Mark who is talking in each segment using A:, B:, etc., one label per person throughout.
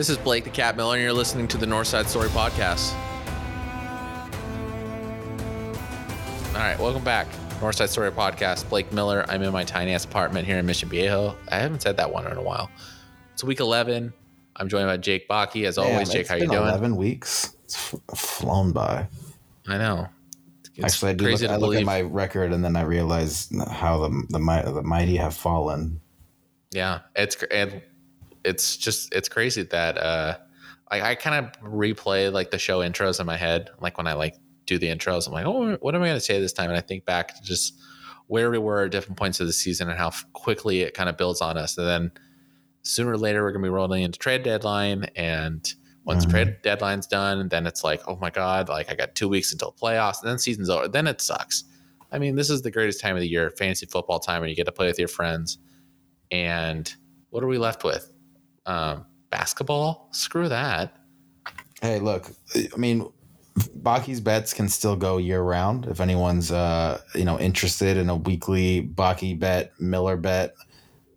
A: This is Blake the Cat Miller, and you're listening to the Northside Story Podcast. All right, welcome back. Northside Story Podcast. Blake Miller. I'm in my tiny ass apartment here in Mission Viejo. I haven't said that one in a while. It's week 11. I'm joined by Jake Bakke. As always,
B: Damn,
A: Jake, how you
B: been
A: doing?
B: Eleven weeks. It's f- flown by.
A: I know. It's
B: Actually, I do look, I look at my record and then I realize how the the, the mighty have fallen.
A: Yeah, it's and it's just it's crazy that uh I, I kind of replay like the show intros in my head, like when I like do the intros. I'm like, oh, what am I going to say this time? And I think back to just where we were at different points of the season and how quickly it kind of builds on us. And then sooner or later, we're going to be rolling into trade deadline, and once
B: Mhm.
A: trade deadline's done, then it's like, oh my god, like I got two weeks until playoffs, and then season's over. Then it sucks. I mean, this is the greatest time of the year, fantasy football time, where you get to play with your friends. And what are we left with? Um, basketball? Screw that.
B: Hey, look, I mean, Bakke's bets can still go year round. If anyone's uh you know interested in a weekly Bakke bet, Miller bet,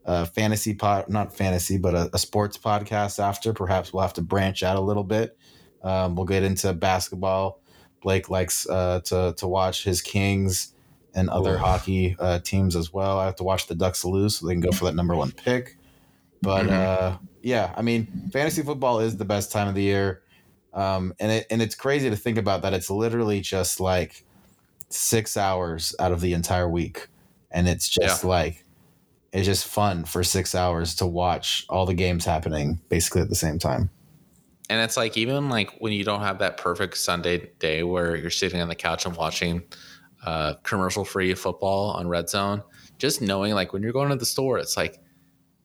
B: uh, fantasy pod, not fantasy, but a, a sports podcast. After perhaps we'll have to branch out a little bit. Um, we'll get into basketball. Blake likes uh, to to watch his Kings and other
A: Oof.
B: hockey uh, teams as well. I have to watch the Ducks lose so they can go for that number one pick. But
A: Mhm.
B: uh, yeah, I mean, fantasy football is the best time of the year, um, and it and it's crazy to think about that. It's literally just like six hours out of the entire week, and it's just like it's just fun for six hours to watch all the games happening basically at the same time.
A: And it's like even like when you don't have that perfect Sunday day where you're sitting on the couch and watching uh, commercial free football on Red Zone, just knowing like when you're going to the store, it's like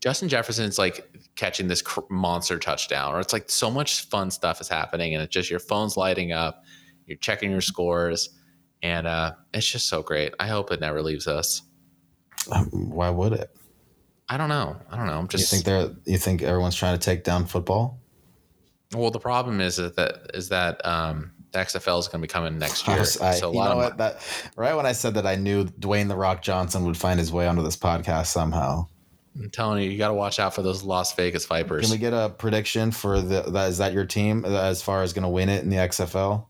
A: Justin Jefferson's like catching this cr- monster touchdown, or it's like so much fun stuff is happening, and it's just your phone's lighting up, you're checking your scores, and uh, it's just so great. I hope it never leaves us.
B: Um, Why would it?
A: I don't know. I don't know. I'm just.
B: You think they're you think everyone's trying to take down football?
A: well. The problem is that is that um, the XFL is going to be coming next year.
B: I was- I-
A: so a lot
B: know
A: of
B: what? That right when I said that, I knew Dwayne the Rock Johnson would find his way onto this podcast somehow.
A: I'm telling you, you got to watch out for those Las Vegas Vipers.
B: Can we get a prediction for the that is that your team uh, as far as going to win it in the XFL?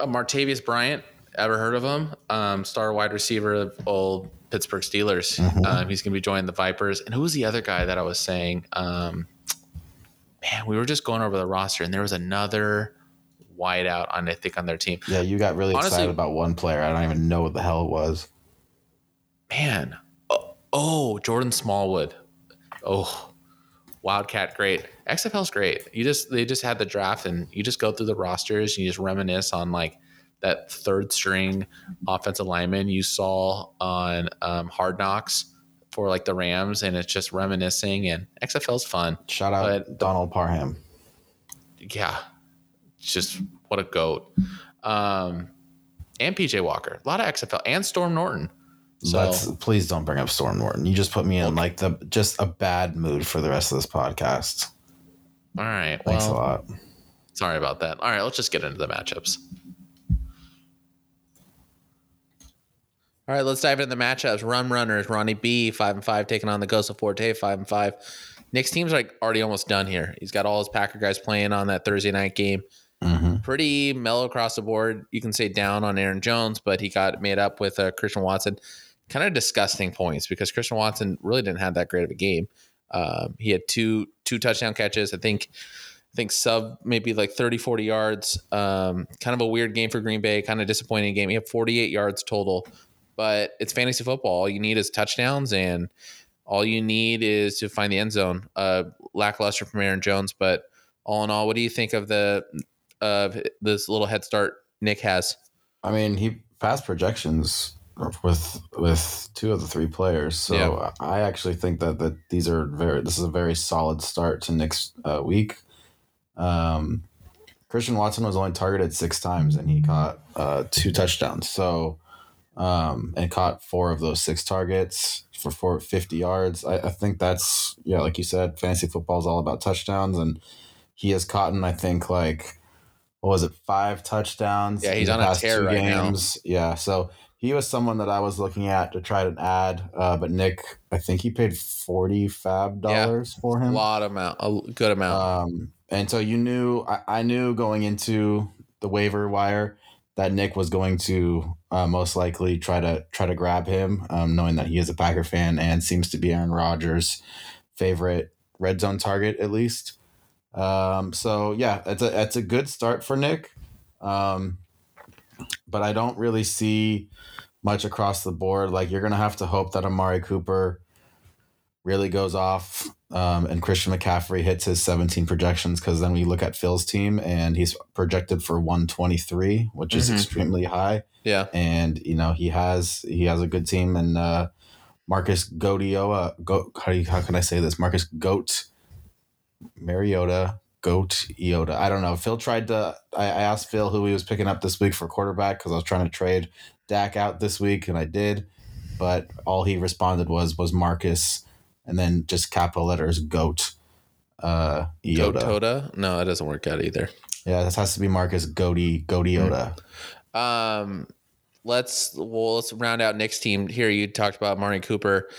A: uh, Martavis Bryant, ever heard of him? Um, star wide receiver of old Pittsburgh Steelers.
B: Mhm.
A: Um, he's going to be joining the Vipers. And who was the other guy that I was saying? Um, man, we were just going over the roster, and there was another wideout on I think on their team.
B: Yeah, you got really
A: Honestly-
B: excited about one player. I don't even know what the hell it was.
A: Man, oh, Jordan Smallwood. Oh, Wildcat, great. XFL's great. You just they just had the draft, and you just go through the rosters, and you just reminisce on like that third string offensive lineman you saw on um, Hard Knocks for like the Rams, and it's just reminiscing. And XFL's fun.
B: Shout out
A: But-
B: Donald Parham.
A: Yeah, just what a goat. Um, and PJ Walker, a lot of XFL, and Storm Norton. So
B: Let's please don't bring up Storm Norton. You just put me in like the just a bad mood for the rest of this podcast.
A: all right,
B: Thanks
A: well,
B: a lot.
A: Sorry about that. All right, let's just get into the matchups. All right, let's dive into the matchups. Run runners, Ronnie B, five and five, taking on the Ghost of Forte, five and five. Nick's team's like already almost done here. He's got all his Packer guys playing on that Thursday night game.
B: hmm
A: Pretty mellow across the board. You can say down on Aaron Jones, but he got made up with uh, Christian Watson. Kind of disgusting points because Christian Watson really didn't have that great of a game. Um, he had two two touchdown catches. I think I think sub maybe like 30, 40 yards. Um, kind of a weird game for Green Bay, kind of disappointing game. He had 48 yards total, but it's fantasy football. All you need is touchdowns and all you need is to find the end zone. Uh, lackluster from Aaron Jones, but all in all, what do you think of the of this little head start Nick has?
B: I mean, he passed projections with with two of the three players. So
A: Yeah.
B: I actually think that that these are very. This is a very solid start to next uh, week. Um, Christian Watson was only targeted six times and he caught uh, two touchdowns. So um, and caught four of those six targets for four, 50 yards. I, I think that's yeah, like you said, fantasy football is all about touchdowns, and he has caught, I think like what was it, five touchdowns?
A: Yeah, he's on a tear right now.
B: Yeah, so he was someone that I was looking at to try to add, uh, but Nick, I think he paid forty FAAB dollars for him.
A: A lot amount, a good amount.
B: Um, and so you knew I, I knew going into the waiver wire that Nick was going to uh, most likely try to try to grab him, um, knowing that he is a Packer fan and seems to be Aaron Rodgers' favorite red zone target at least. Um, so yeah, it's a it's a good start for Nick, um, but I don't really see much across the board. Like you're gonna have to hope that Amari Cooper really goes off um, and Christian McCaffrey hits his 17 projections because then we look at Phil's team and he's projected for 123, which is
A: Mhm.
B: extremely high.
A: Yeah.
B: And you know he has he has a good team and uh, Marcus Godioa, Go, how do you, how can I say this? Marcus Goat, Mariota, Goat Iota. I don't know. Phil tried to. I, I asked Phil who he was picking up this week for quarterback because I was trying to trade Dak out this week and I did, but all he responded was was Marcus and then just capital letters Goat. Uh, Iota.
A: Toda? No, it doesn't work out either.
B: Yeah, this has to be Marcus Goaty Goatyota.
A: Um, let's well let's round out Nick's team here. You talked about Marty Cooper.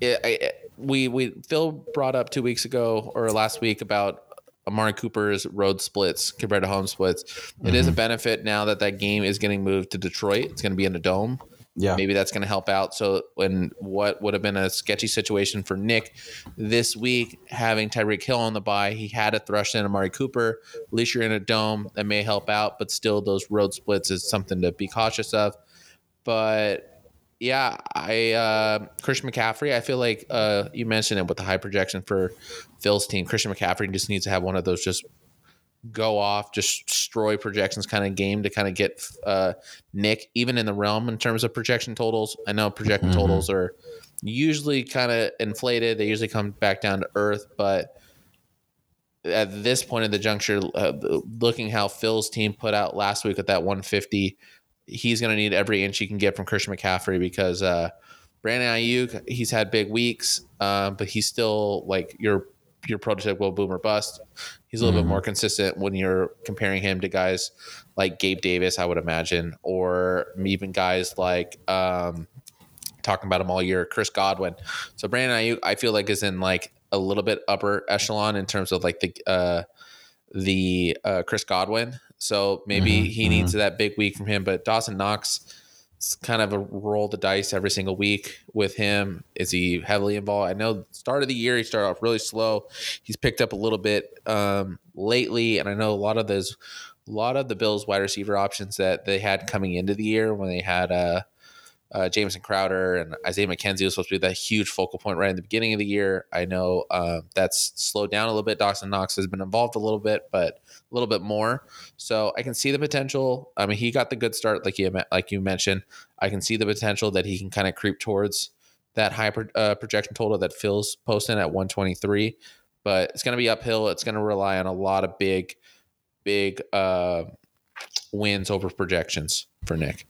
A: It, I, we we Phil brought up two weeks ago or last week about Amari Cooper's road splits compared to home splits. It is a mm-hmm. benefit now that that game is getting moved to Detroit. It's going to be in a dome.
B: Yeah.
A: Maybe that's going to help out. So when what would have been a sketchy situation for Nick this week, having Tyreek Hill on the bye, he had a thrush in Amari Cooper. At least you're in a dome that may help out, but still those road splits is something to be cautious of. But yeah, I uh, Christian McCaffrey. I feel like uh, you mentioned it with the high projection for Phil's team. Christian McCaffrey just needs to have one of those just go off, just destroy projections kind of game to kind of get uh, Nick even in the realm in terms of projection totals. I know projection
B: Mhm.
A: totals are usually kind of inflated. They usually come back down to earth, but at this point of the juncture, uh, looking how Phil's team put out last week with that 150, he's going to need every inch he can get from Christian McCaffrey because uh, Brandon Aiyuk, he's had big weeks, uh, but he's still like your your prototypical boomer bust. He's a little bit
B: Mhm.
A: more consistent when you're comparing him to guys like Gabe Davis, I would imagine, or even guys like um, talking about him all year, Chris Godwin. So Brandon Aiyuk, I feel like is in like a little bit upper echelon in terms of like the uh, the uh, Chris Godwin. So maybe
B: Mhm,
A: he needs that big week from him. But Dawson Knox, it's kind of a roll the dice every single week with him. Is he heavily involved? I know start of the year he started off really slow. He's picked up a little bit um, lately, and I know a lot of those, a lot of the Bills wide receiver options that they had coming into the year when they had uh, uh, Jameson Crowder and Isaiah McKenzie was supposed to be that huge focal point right in the beginning of the year. I know uh, that's slowed down a little bit. Dawson Knox has been involved a little bit, but a little bit more. So I can see the potential. I mean, he got the good start, like you like you mentioned. I can see the potential that he can kind of creep towards that high pro- uh, projection total that Phil's posting at 123. But it's going to be uphill. It's going to rely on a lot of big, big uh, wins over projections for Nick.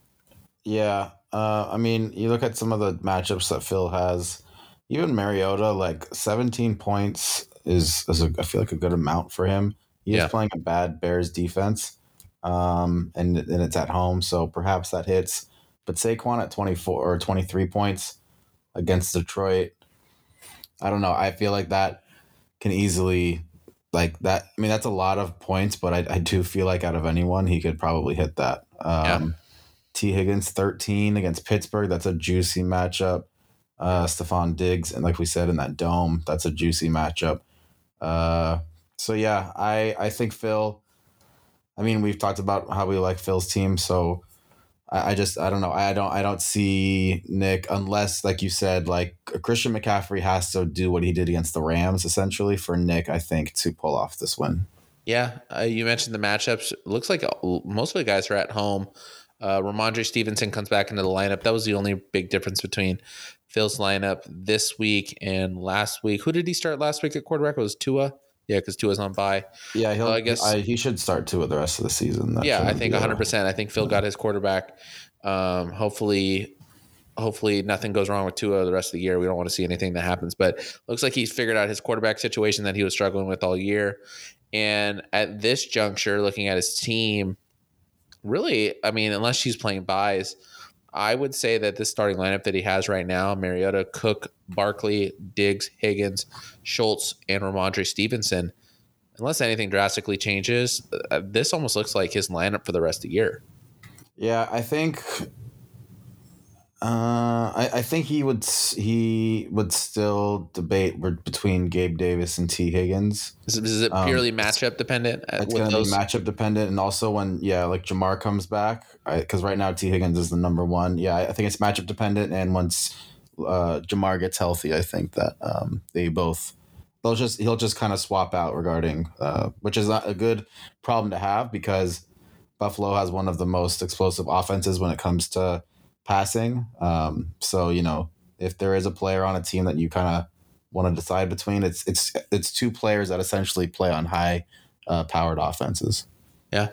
B: Yeah. Uh, I mean, you look at some of the matchups that Phil has. Even Mariota, like 17 points is, is a, I feel like a good amount for him. He
A: Yeah.
B: is playing a bad Bears defense, um, and and it's at home, so perhaps that hits. But Saquon at 24 or 23 points against Detroit, I don't know. I feel like that can easily like that. I mean, that's a lot of points, but I, I do feel like out of anyone, he could probably hit that. Um, T. Higgins 13 against Pittsburgh. That's a juicy matchup. Uh, Stefon Diggs, and like we said in that dome, that's a juicy matchup. Uh, so yeah, I I think Phil. I mean, we've talked about how we like Phil's team, so I, I just I don't know. I don't I don't see Nick unless, like you said, like Christian McCaffrey has to do what he did against the Rams, essentially for Nick. I think to pull off this win.
A: Yeah, uh, you mentioned the matchups. Looks like uh, most of the guys are at home. Uh, Rhamondre Stevenson comes back into the lineup. That was the only big difference between Phil's lineup this week and last week. Who did he start last week at quarterback? It was Tua. Yeah, because Tua's on bye.
B: Yeah, he'll.
A: Well, I
B: I
A: guess-
B: guess he should start of the rest of the season. That
A: yeah, I think 100. percent I think Phil got his quarterback. Um, hopefully, hopefully nothing goes wrong with Tua the rest of the year. We don't want to see anything that happens, but looks like he's figured out his quarterback situation that he was struggling with all year. And at this juncture, looking at his team, really, I mean, unless she's playing buys, I would say that this starting lineup that he has right now, Mariota, Cook, Barkley, Diggs, Higgins, Schultz, and Rhamondre Stevenson, unless anything drastically changes, uh, this almost looks like his lineup for the rest of the year.
B: Yeah, I think. Uh, I, I think he would he would still debate between Gabe Davis and T Higgins.
A: Is, is it
B: Um,
A: purely matchup dependent? uh,
B: It's going to be matchup dependent, and also when yeah, like Jamar comes back, because right now T Higgins is the number one. Yeah, I think it's matchup dependent, and once uh, Jamar gets healthy, I think that um, they both they'll just he'll just kind of swap out regarding, uh, which is not a good problem to have because Buffalo has one of the most explosive offenses when it comes to passing. Um, so you know if there is a player on a team that you kind of want to decide between, it's it's it's two players that essentially play on high uh, powered offenses.
A: Yeah.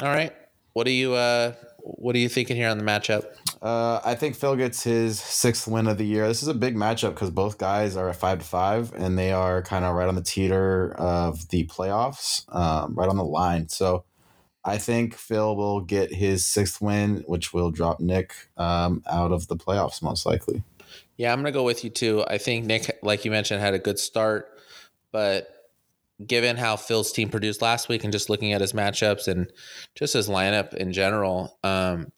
A: All right. What are you uh what are you thinking here on the matchup?
B: Uh, I think Phil gets his sixth win of the year. This is a big matchup because both guys are at five to five, and they are kind of right on the teeter of the playoffs, um, right on the line. So I think Phil will get his sixth win, which will drop Nick um, out of the playoffs most likely.
A: Yeah, I'm gonna go with you too. I think Nick, like you mentioned, had a good start, but given how Phil's team produced last week and just looking at his matchups and just his lineup in general, um,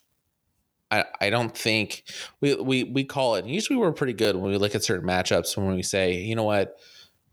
A: I, I don't think we, we we call it. Usually we're pretty good when we look at certain matchups when we say, you know what,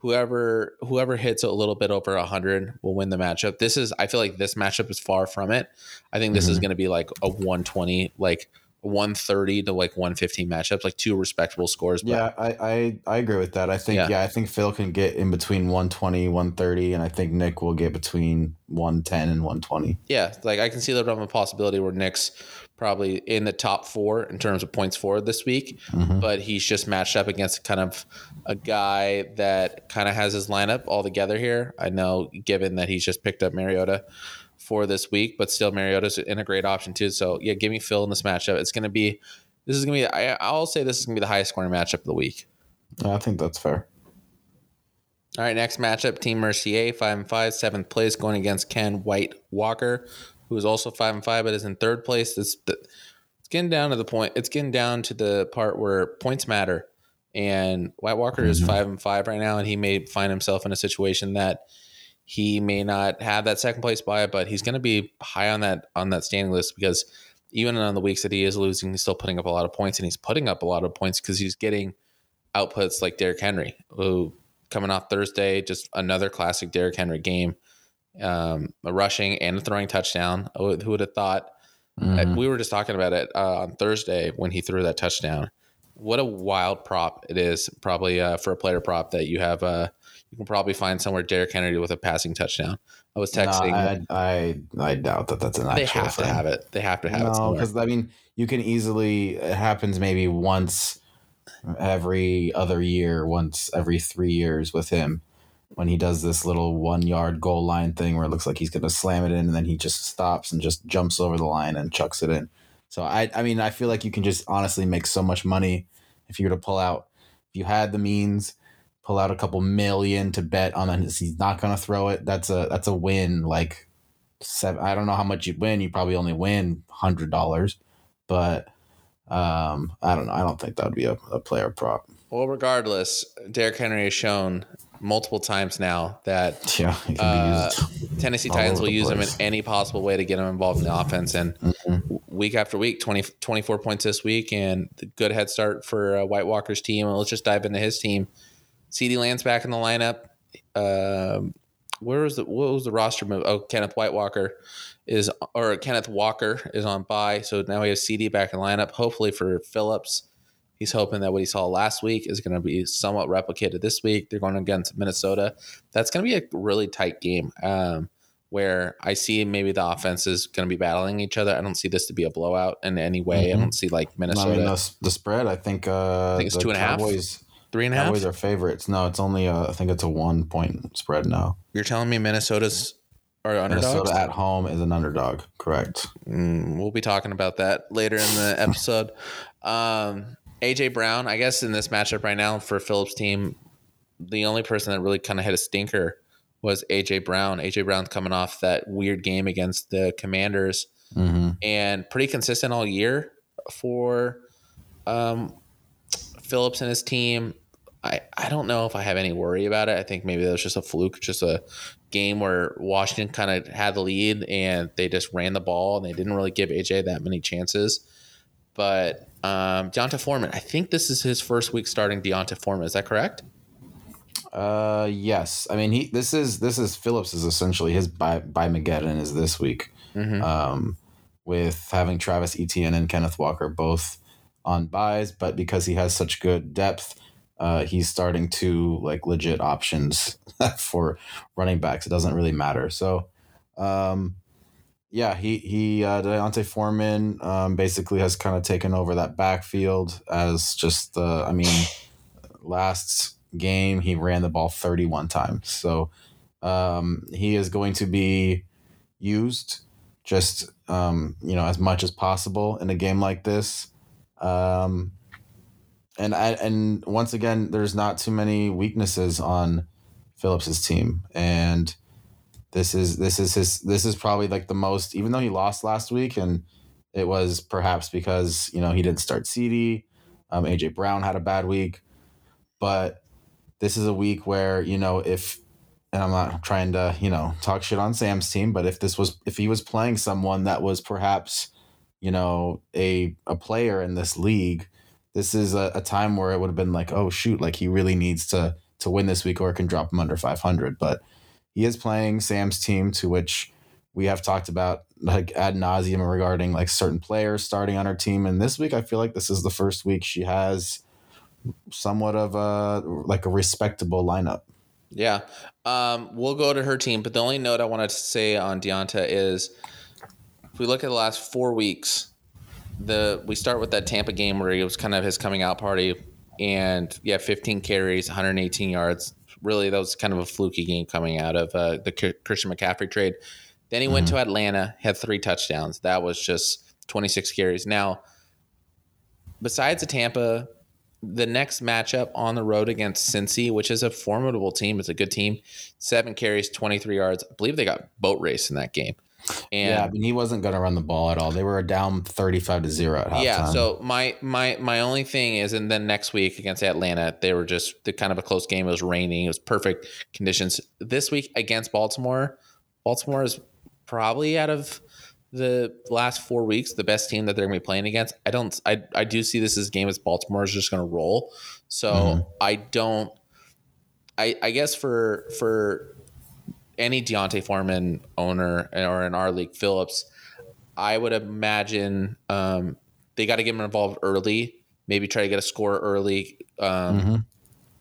A: whoever whoever hits a little bit over hundred will win the matchup. This is I feel like this matchup is far from it. I think this is
B: Mhm.
A: going to be like a 120, like 130 to like 115 matchups, like two respectable scores. But
B: Yeah, I, I, I agree with that. I think
A: Yeah.
B: yeah. I think Phil can get in between 120, 130, and I think Nick will get between 110 and 120.
A: yeah, like I can see the realm of possibility where Nick's probably in the top four in terms of points forward this week,
B: Mhm.
A: but he's just matched up against kind of a guy that kind of has his lineup all together here. I know, given that he's just picked up Mariota for this week, but still Mariota's in a great option too. So yeah, give me Phil in this matchup. It's going to be, this is going to be, I, I'll say this is going to be the highest scoring matchup of the week.
B: I think that's fair.
A: All right, next matchup: Team Mercier, five and five, seventh place, going against Ken White Walker, who is also five and five, but is in third place. It's it's getting down to the point. It's getting down to the part where points matter, and White Walker is
B: Mhm.
A: five and five right now, and he may find himself in a situation that he may not have that second place by, but he's going to be high on that on that standing list because even on the weeks that he is losing, he's still putting up a lot of points, and he's putting up a lot of points because he's getting outputs like Derrick Henry, who coming off Thursday, just another classic Derrick Henry game, um, a rushing and a throwing touchdown. Who would have thought?
B: Mhm.
A: We were just talking about it uh, on Thursday when he threw that touchdown. What a wild prop it is! Probably uh, for a player prop that you have. Uh, you can probably find somewhere Derrick Henry with a passing touchdown. I was
B: No,
A: texting.
B: I, I I doubt that that's an actual
A: they have to have it. They have to have it.
B: No,
A: somewhere.
B: because I mean, you can easily. It happens maybe once every other year, once every three years with him, when he does this little one yard goal line thing where it looks like he's going to slam it in, and then he just stops and just jumps over the line and chucks it in. So I, I mean, I feel like you can just honestly make so much money if you were to pull out. If you had the means, pull out a couple million to bet on that he's not going to throw it. That's a that's a win. Like seven. I don't know how much you'd win. You probably only win hundred dollars, but um, I don't know. I don't think that would be a, a player prop.
A: well, regardless, Derrick Henry has shown multiple times now that
B: Yeah,
A: Uh. Tennessee Titans will use him in any possible way to get him involved in the offense. And
B: Mhm.
A: week after week, 20, 24 points this week, and the good head start for uh, White Walker's team. And let's just dive into his team. CeeDee Lamb's back in the lineup. Um, where was the what was the roster move? Oh, Kenneth White Walker is or Kenneth Walker is on bye, so now we have CeeDee back in lineup. Hopefully for Phillips, he's hoping that what he saw last week is going to be somewhat replicated this week. They're going against Minnesota. That's going to be a really tight game. Um, where I see maybe the offense is going to be battling each other. I don't see this to be a blowout in any way. I
B: Mhm.
A: don't see like Minnesota
B: I mean the, the spread. I think. Uh,
A: I think it's two and a half?
B: Cowboys,
A: three and a half.
B: Cowboys are favorites. No, it's only. A, I think it's a one point spread now.
A: You're telling me Minnesota's are underdogs?
B: Minnesota at home is an underdog. Correct.
A: Mm, we'll be talking about that later in the episode. Um, AJ Brown, I guess in this matchup right now for Phillips' team, the only person that really kind of hit a stinker was AJ Brown. AJ Brown's coming off that weird game against the Commanders
B: Mm-hmm.
A: and pretty consistent all year for um, Phillips and his team. I, I don't know if I have any worry about it. I think maybe that was just a fluke, just a game where Washington kind of had the lead and they just ran the ball and they didn't really give AJ that many chances. But um, D'Onta Foreman, I think this is his first week starting D'Onta Foreman. Is that correct?
B: Uh, yes. I mean, he this is this is Phillips is essentially his by by Mageddon is this week.
A: Mm-hmm.
B: Um, with having Travis Etienne and Kenneth Walker both on buys, but because he has such good depth, uh, he's starting to like legit options for running backs. It doesn't really matter. So, um, yeah, he he uh, D'Onta Foreman um, basically has kind of taken over that backfield as just uh, I mean, last game he ran the ball thirty one times. So, um, he is going to be used just um, you know as much as possible in a game like this. Um, and I and once again, there's not too many weaknesses on Phillips's team, and this is this is his this is probably like the most. Even though he lost last week, and it was perhaps because you know he didn't start CeeDee. Um, AJ Brown had a bad week, but this is a week where you know if and I'm not trying to, you know, talk shit on Sam's team, but if this was if he was playing someone that was perhaps, you know, a a player in this league, this is a, a time where it would have been like, oh shoot, like he really needs to to win this week or it can drop him under 500. But he is playing Sam's team, to which we have talked about like ad nauseum regarding like certain players starting on her team. And this week, I feel like this is the first week she has somewhat of a like a respectable lineup.
A: Yeah. Um, we'll go to her team, but the only note I wanted to say on D'Onta is if we look at the last four weeks, the we start with that Tampa game where it was kind of his coming out party, and yeah, 15 carries, 118 yards. Really, that was kind of a fluky game coming out of uh, the Christian McCaffrey trade. Then he mm-hmm. went to Atlanta, had three touchdowns. That was just 26 carries. Now, besides the Tampa the next matchup on the road against Cincy, which is a formidable team, it's a good team. Seven carries, 23 yards. I believe they got boat race in that game.
B: And yeah, I mean, he wasn't going to run the ball at all. They were down 35 to 0 at halftime.
A: Yeah, so my my my only thing is and then next week against Atlanta, they were just the kind of a close game. It was raining. It was perfect conditions. This week against Baltimore, Baltimore is probably out of the last four weeks, the best team that they're going to be playing against. I don't. I I do see this as game as Baltimore is just going to roll. So mm-hmm. I don't. I I guess for for any D'Onta Foreman owner or in our league, Phillips, I would imagine um, they got to get him involved early. Maybe try to get a score early. Um, mm-hmm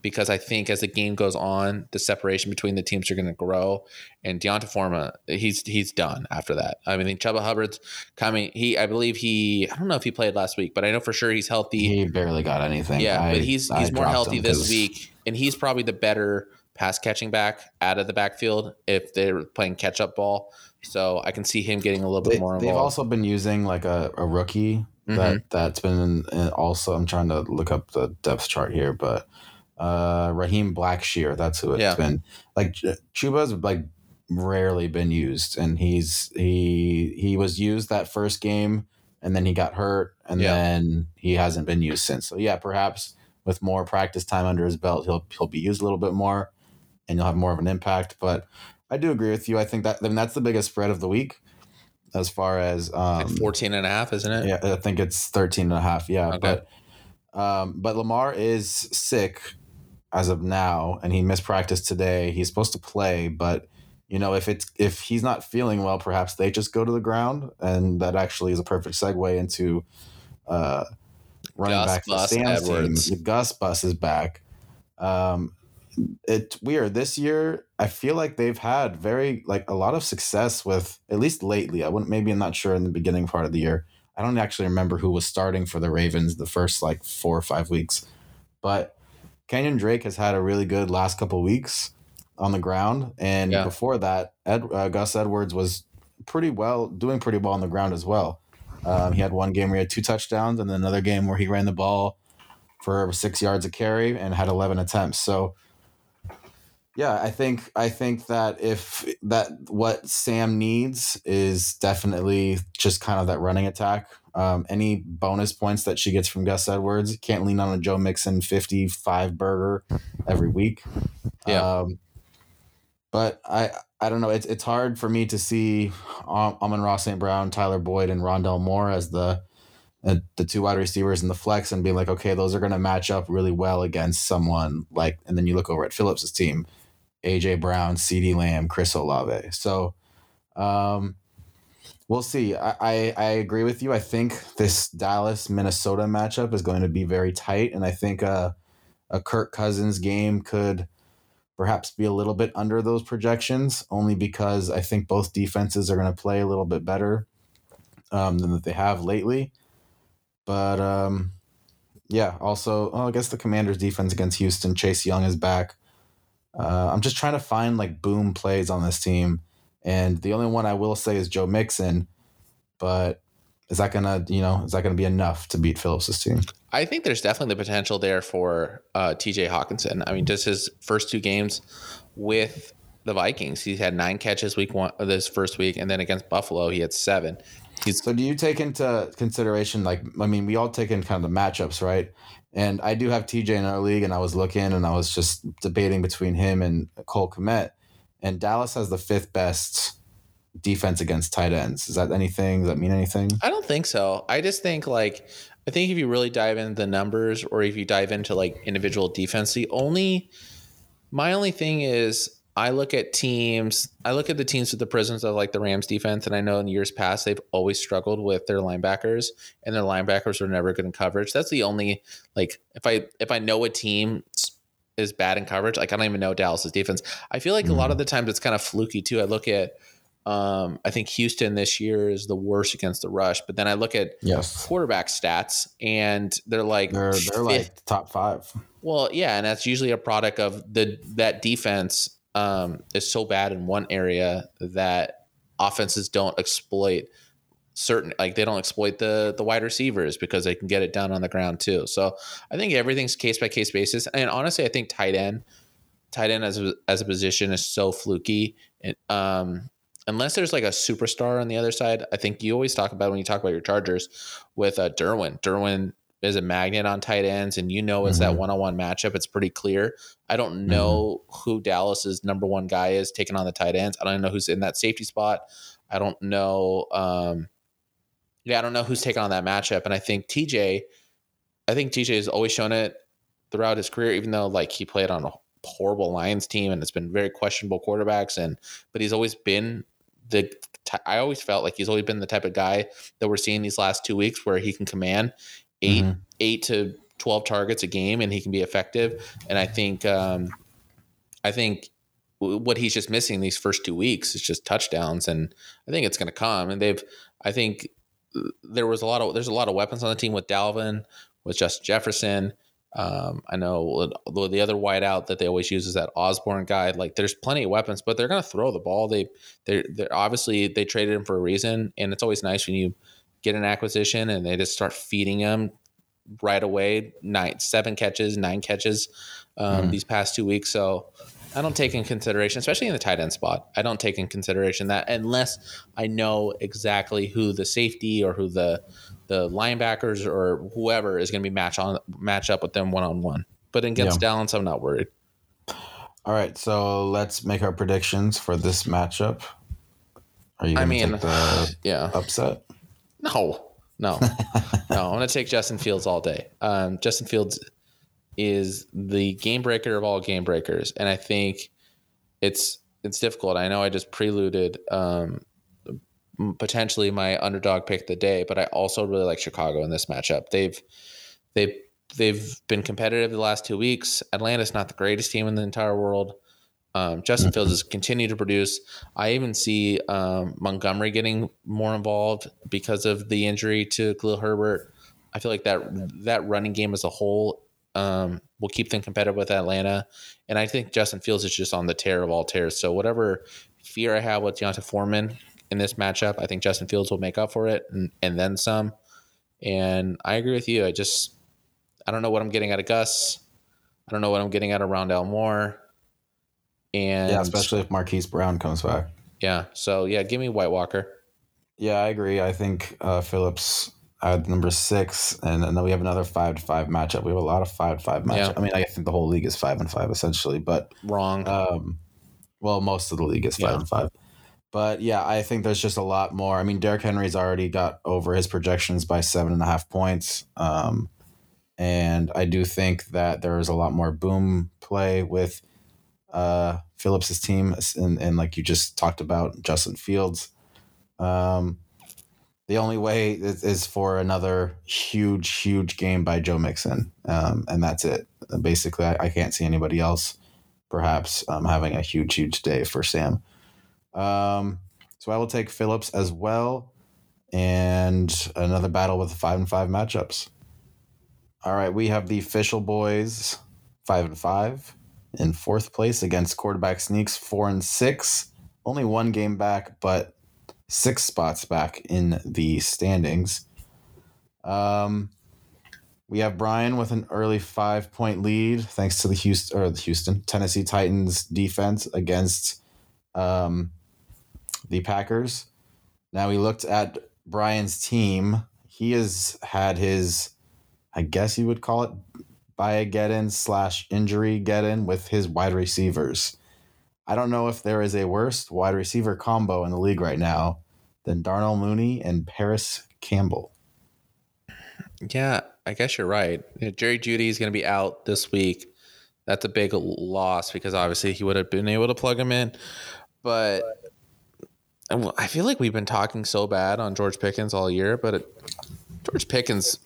A: because I think as the game goes on, the separation between the teams are going to grow. And D'Onta Foreman, he's he's done after that. I mean, Chuba Hubbard's coming. He, I believe he, I don't know if he played last week, but I know for sure he's healthy.
B: He barely got anything.
A: Yeah, I, but he's he's more healthy this week, and he's probably the better pass catching back out of the backfield if they're playing catch up ball. So I can see him getting a little bit
B: they,
A: more.
B: Involved. They've also been using like a, a rookie that mm-hmm. that's been also. I'm trying to look up the depth chart here, but uh, Raheem Blackshear. That's who it's yeah. been. Like Chuba's like rarely been used, and he's he he was used that first game, and then he got hurt, and yeah. then he hasn't been used since. So yeah, perhaps with more practice time under his belt, he'll he'll be used a little bit more, and you'll have more of an impact. But I do agree with you. I think that I mean that's the biggest spread of the week as far as um,
A: like 14 and a half, isn't it?
B: Yeah, I think it's 13 and a half. Yeah, okay. but um, but Lamar is sick as of now, and he missed practice today. He's supposed to play, but you know, if it's if he's not feeling well, perhaps they just go to the ground, and that actually is a perfect segue into uh, running Gus back Bus Sam's Edwards. team. The Gus Bus is back. Um, it's weird this year. I feel like they've had very like a lot of success with at least lately. I wouldn't maybe I'm not sure in the beginning part of the year. I don't actually remember who was starting for the Ravens the first like four or five weeks, but Kenyan Drake has had a really good last couple weeks on the ground, and yeah. before that, Ed, uh, Gus Edwards was pretty well doing pretty well on the ground as well. Um, he had one game where he had two touchdowns, and then another game where he ran the ball for six yards of carry and had eleven attempts. So, yeah, I think I think that if that what Sam needs is definitely just kind of that running attack. Um, any bonus points that she gets from Gus Edwards can't lean on a Joe Mixon 55 burger every week.
A: Yeah.
B: Um, but I I don't know. It's it's hard for me to see um, Amon-Ra St. Brown, Tyler Boyd, and Rondale Moore as the uh, the two wide receivers in the flex and being like, okay, those are going to match up really well against someone like. And then you look over at Phillips's team, AJ Brown, CeeDee Lamb, Chris Olave. So, um, we'll see. I, I, I agree with you. I think this Dallas Minnesota matchup is going to be very tight, and I think uh, a Kirk Cousins game could perhaps be a little bit under those projections, only because I think both defenses are going to play a little bit better um, than that they have lately. But um, yeah, also, well, I guess the Commanders' defense against Houston, Chase Young is back. Uh, I'm just trying to find like boom plays on this team, and the only one I will say is Joe Mixon. But is that gonna, you know, is that gonna be enough to beat Phillips's team?
A: I think there's definitely the potential there for uh, TJ Hockenson. I mean, just his first two games with the Vikings, he had nine catches week one this first week, and then against Buffalo, he had seven. He's
B: So do you take into consideration like I mean we all take in kind of the matchups, right? And I do have TJ in our league and I was looking and I was just debating between him and Cole Kmet. And Dallas has the fifth best defense against tight ends. Is that anything? Does that mean anything?
A: I don't think so. I just think like I think if you really dive into the numbers or if you dive into like individual defense, the only my only thing is I look at teams, I look at the teams with the prisons of like the Rams defense, and I know in years past they've always struggled with their linebackers, and their linebackers are never good in coverage. That's the only like if I if I know a team is bad in coverage, like I don't even know Dallas's defense. I feel like a lot of the times it's kind of fluky too. I look at um, I think Houston this year is the worst against the rush, but then I look at
B: Yes.
A: quarterback stats and they're like
B: They're they're like top five.
A: well, yeah, and that's usually a product of the that defense um, is so bad in one area that offenses don't exploit certain like they don't exploit the the wide receivers because they can get it down on the ground too. So I think everything's case by case basis, and honestly, I think tight end, tight end as a, as a position is so fluky. And, um, unless there's like a superstar on the other side, I think you always talk about when you talk about your Chargers with uh, Derwin. Derwin is a magnet on tight ends, and you know it's that
B: Mhm.
A: one on one matchup. It's pretty clear. I don't know who Dallas's number one guy is taking on the tight ends. I don't know who's in that safety spot. I don't know. Um, yeah, I don't know who's taking on that matchup. And I think TJ, I think TJ has always shown it throughout his career, even though like he played on a horrible Lions team and it's been very questionable quarterbacks. And but he's always been the. I always felt like he's always been the type of guy that we're seeing these last two weeks where he can command 8
B: Mhm.
A: eight to twelve targets a game and he can be effective. And I think, um, I think what he's just missing these first two weeks is just touchdowns, and I think it's going to come. And they've, I think uh, there was a lot of there's a lot of weapons on the team with Dalvin, with Justin Jefferson. Um, I know the the other wideout that they always use is that Osborne guy. Like, there's plenty of weapons, but they're going to throw the ball. They, they're, they're obviously they traded him for a reason, and it's always nice when you get an acquisition and they just start feeding him right away. Nine, seven catches, nine catches um,
B: Mhm.
A: these past two weeks. So I don't take in consideration, especially in the tight end spot. I don't take in consideration that unless I know exactly who the safety or who the the linebackers or whoever is going to be match on match up with them one on one. But against Dallas, I'm not worried.
B: All right, so let's make our predictions for this matchup. Are you
A: I
B: going to
A: mean,
B: take the
A: yeah,
B: upset?
A: No, no, no. I'm going to take Justin Fields all day. Um, Justin Fields is the game breaker of all game breakers, and I think it's it's difficult. I know I just preluded um, potentially my underdog pick of the day, but I also really like Chicago in this matchup. They've they've they've been competitive the last two weeks. Atlanta's not the greatest team in the entire world. Um, Justin Fields has continued to produce. I even see um, Montgomery getting more involved because of the injury to Khalil Herbert. I feel like that that running game as a whole um, will keep them competitive with Atlanta, and I think Justin Fields is just on the tear of all tears. So whatever fear I have with D'Onta Foreman in this matchup, I think Justin Fields will make up for it and, and then some. And I agree with you. I just I don't know what I'm getting out of Gus. I don't know what I'm getting out of Rondale Moore. And
B: Yeah, especially if Marquise Brown comes back.
A: yeah. So yeah, give me White Walker.
B: Yeah, I agree. I think uh, Phillips at number six, and then we have another five to five matchup. We have a lot of five to five matchup.
A: Yeah.
B: I mean, I think the whole league is five and five essentially, but
A: Wrong.
B: um, well, most of the league is five
A: Yeah.
B: and five. But yeah, I think there's just a lot more. I mean, Derrick Henry's already got over his projections by seven and a half points. Um, and I do think that there is a lot more boom play with uh, Phillips's team, and, and like you just talked about, Justin Fields. Um, the only way is, is for another huge, huge game by Joe Mixon, um, and that's it. Basically, I, I can't see anybody else perhaps um, having a huge, huge day for Sam. Um, so I will take Phillips as well, and another battle with five and five matchups. All right, we have the official boys five and five in fourth place against quarterback sneaks four and six. Only one game back, but six spots back in the standings. Um, we have Brian with an early five point lead thanks to the Houston or the Houston Tennessee Titans defense against um, the Packers. Now we looked at Brian's team. He has had his, I guess you would call it, buy get in slash injury get in with his wide receivers. I don't know if there is a worse wide receiver combo in the league right now than Darnell Mooney and Parris Campbell.
A: Yeah, I guess you're right. You know, Jerry Jeudy is going to be out this week. That's a big loss because obviously he would have been able to plug him in. But I feel like we've been talking so bad on George Pickens all year, but it, George Pickens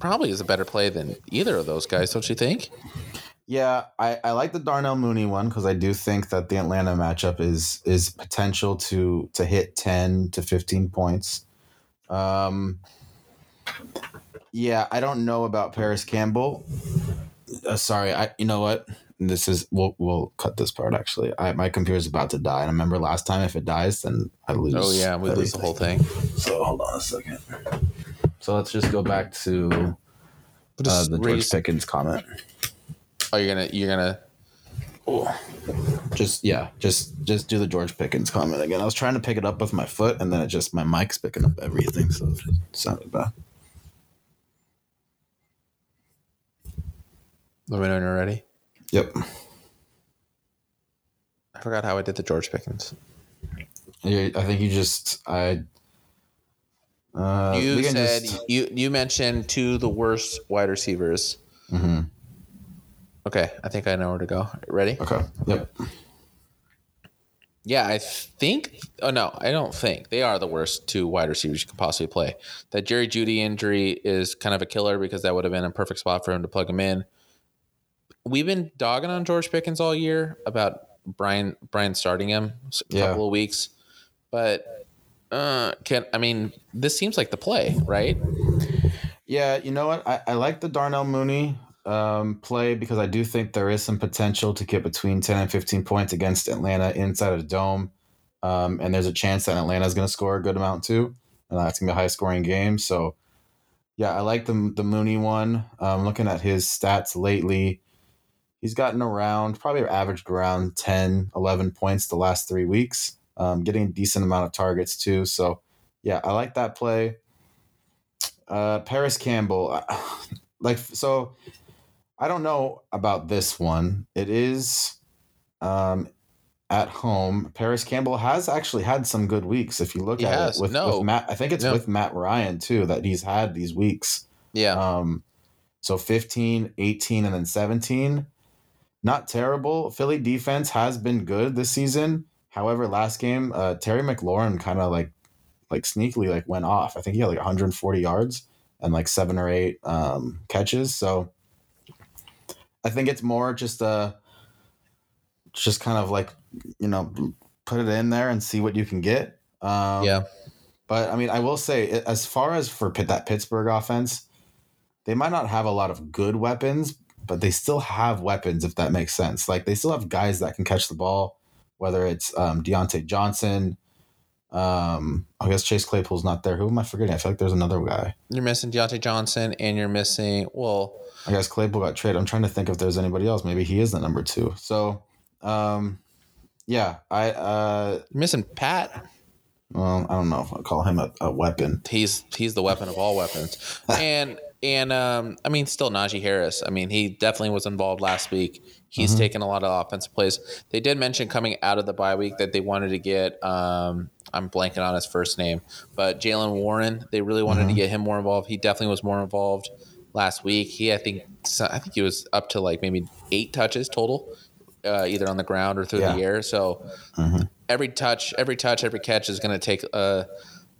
A: probably is a better play than either of those guys, don't you think?
B: Yeah, I, I like the Darnell Mooney one because I do think that the Atlanta matchup is is potential to to hit ten to fifteen points. Um, yeah, I don't know about Parris Campbell. Uh, sorry, I you know what this is. We'll we'll cut this part. Actually, I, my computer's about to die, and I remember last time if it dies, then I lose.
A: Oh yeah, we lose the whole thing.
B: So hold on a second. So let's just go back to uh, the George
A: raise-
B: Pickens comment.
A: oh, you're gonna you're gonna Oh.
B: just yeah, just just do the George Pickens comment again. I was trying to pick it up with my foot, and then it just my mic's picking up everything, so it just sounded bad.
A: let me know when you're ready.
B: Yep.
A: I forgot how I did the George Pickens.
B: Yeah, I think you just I. Uh,
A: you said
B: just-
A: you you mentioned two of the worst wide receivers.
B: Mhm.
A: Okay, I think I know where to go. Ready?
B: Okay. Yep.
A: Yeah, I think. Oh no, I don't think they are the worst two wide receivers you could possibly play. That Jerry Jeudy injury is kind of a killer because that would have been a perfect spot for him to plug him in. We've been dogging on George Pickens all year about Brian Brian starting him a
B: Yeah.
A: couple of weeks, but uh, can I mean this seems like the play, right?
B: Yeah, you know what? I, I like the Darnell Mooney um, play because I do think there is some potential to get between 10 and 15 points against Atlanta inside of the dome. Um, and there's a chance that Atlanta is going to score a good amount too. And that's going to be a high scoring game. So, yeah, I like the, the Mooney one. Um, looking at his stats lately, he's gotten around, probably averaged around 10, 11 points the last three weeks, um, getting a decent amount of targets too. So, yeah, I like that play. Uh, Parris Campbell, like so, I don't know about this one. It is um, at home. Parris Campbell has actually had some good weeks. If you look
A: He
B: at
A: has.
B: it with,
A: No.
B: with Matt, I think it's
A: No.
B: with Matt Ryan too that he's had these weeks.
A: Yeah,
B: Um, so 15, 18, and then 17. Not terrible. Philly defense has been good this season. However, last game, uh, Terry McLaurin kind of like like sneakily like went off. I think he had like 140 yards and like seven or eight um, catches. So I think it's more just a just kind of like you know put it in there and see what you can get. Um,
A: yeah.
B: but I mean, I will say, as far as for Pitt, that Pittsburgh offense, they might not have a lot of good weapons, but they still have weapons, if that makes sense. Like they still have guys that can catch the ball, whether it's um, Diontae Johnson. Um, I guess Chase Claypool's not there. Who am I forgetting? I feel like there's another guy.
A: You're missing Diontae Johnson, and you're missing well,
B: I guess Claypool got traded. I'm trying to think if there's anybody else. Maybe he is the number two. So, um, yeah, I uh,
A: you're missing Pat.
B: Well, I don't know I call him a, a weapon.
A: He's he's the weapon of all weapons, and and um, I mean, still Najee Harris. I mean, he definitely was involved last week. He's mm-hmm. taken a lot of offensive plays. They did mention coming out of the bye week that they wanted to get. Um, I'm blanking on his first name, but Jaylen Warren. They really wanted mm-hmm. to get him more involved. He definitely was more involved last week. He, I think, I think he was up to like maybe eight touches total, uh, either on the ground or through yeah. the air. So mm-hmm. every touch, every touch, every catch is going to take uh,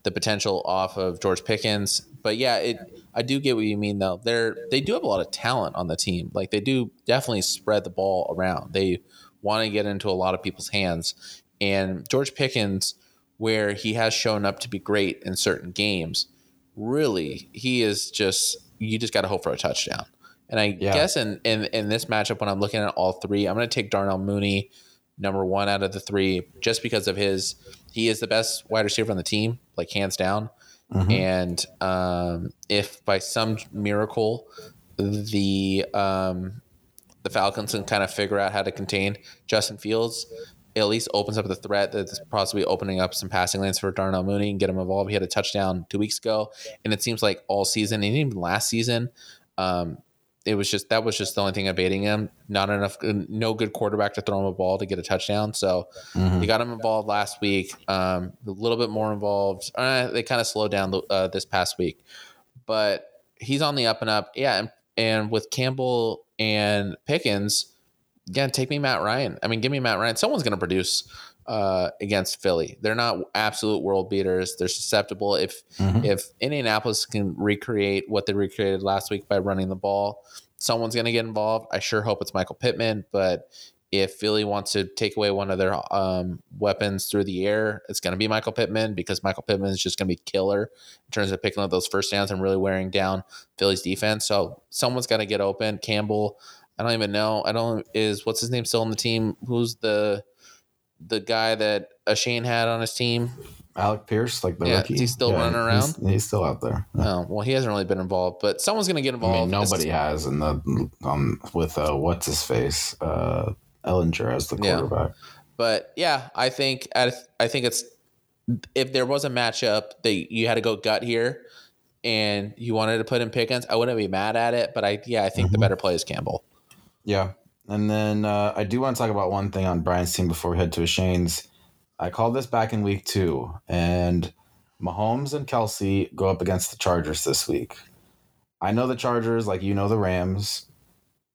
A: the potential off of George Pickens. But yeah, it. I do get what you mean though. They're they do have a lot of talent on the team. Like they do definitely spread the ball around. They want to get into a lot of people's hands. And George Pickens, where he has shown up to be great in certain games, really he is just you just got to hope for a touchdown. And I yeah. guess in, in in this matchup, when I'm looking at all three, I'm going to take Darnell Mooney number one out of the three, just because of his he is the best wide receiver on the team, like hands down. Mm-hmm. And um, if by some miracle the um, the Falcons can kind of figure out how to contain Justin Fields, it at least opens up the threat that's possibly opening up some passing lanes for Darnell Mooney and get him involved. He had a touchdown two weeks ago, and it seems like all season and even last season, um, it was just that was just the only thing abating him. Not enough, no good quarterback to throw him a ball to get a touchdown. So mm-hmm. got him involved last week. Um, a little bit more involved. Uh, they kind of slowed down uh, this past week, but he's on the up and up. Yeah, and, and with Campbell and Pickens yeah, take me Matt Ryan. I mean, give me Matt Ryan. Someone's going to produce uh, against Philly. They're not absolute world beaters. They're susceptible. If mm-hmm. if Indianapolis can recreate what they recreated last week by running the ball, someone's going to get involved. I sure hope it's Michael Pittman, but if Philly wants to take away one of their um, weapons through the air, it's going to be Michael Pittman because Michael Pittman is just going to be killer in terms of picking up those first downs and really wearing down Philly's defense. So someone's got to get open. Campbell I don't even know. I don't is what's his name still on the team? Who's the the guy that Shane had on his team?
B: Alec Pierce, like the
A: yeah,
B: rookie.
A: He's still
B: yeah,
A: running around.
B: He's, he's, still out there.
A: No, oh, well, he hasn't really been involved, but someone's going to get involved. I
B: mean, nobody has in the um with uh what's his face uh Ehlinger as the quarterback.
A: Yeah. But yeah, I think I think it's if there was a matchup that you had to go gut here, and you wanted to put in Pickens, I wouldn't be mad at it. But I yeah, I think mm-hmm. the better play is Campbell.
B: Yeah. And then uh, I do want to talk about one thing on Brian's team before we head to Shane's. I called this back in week two, and Mahomes and Kelce go up against the Chargers this week. I know the Chargers like you know the Rams,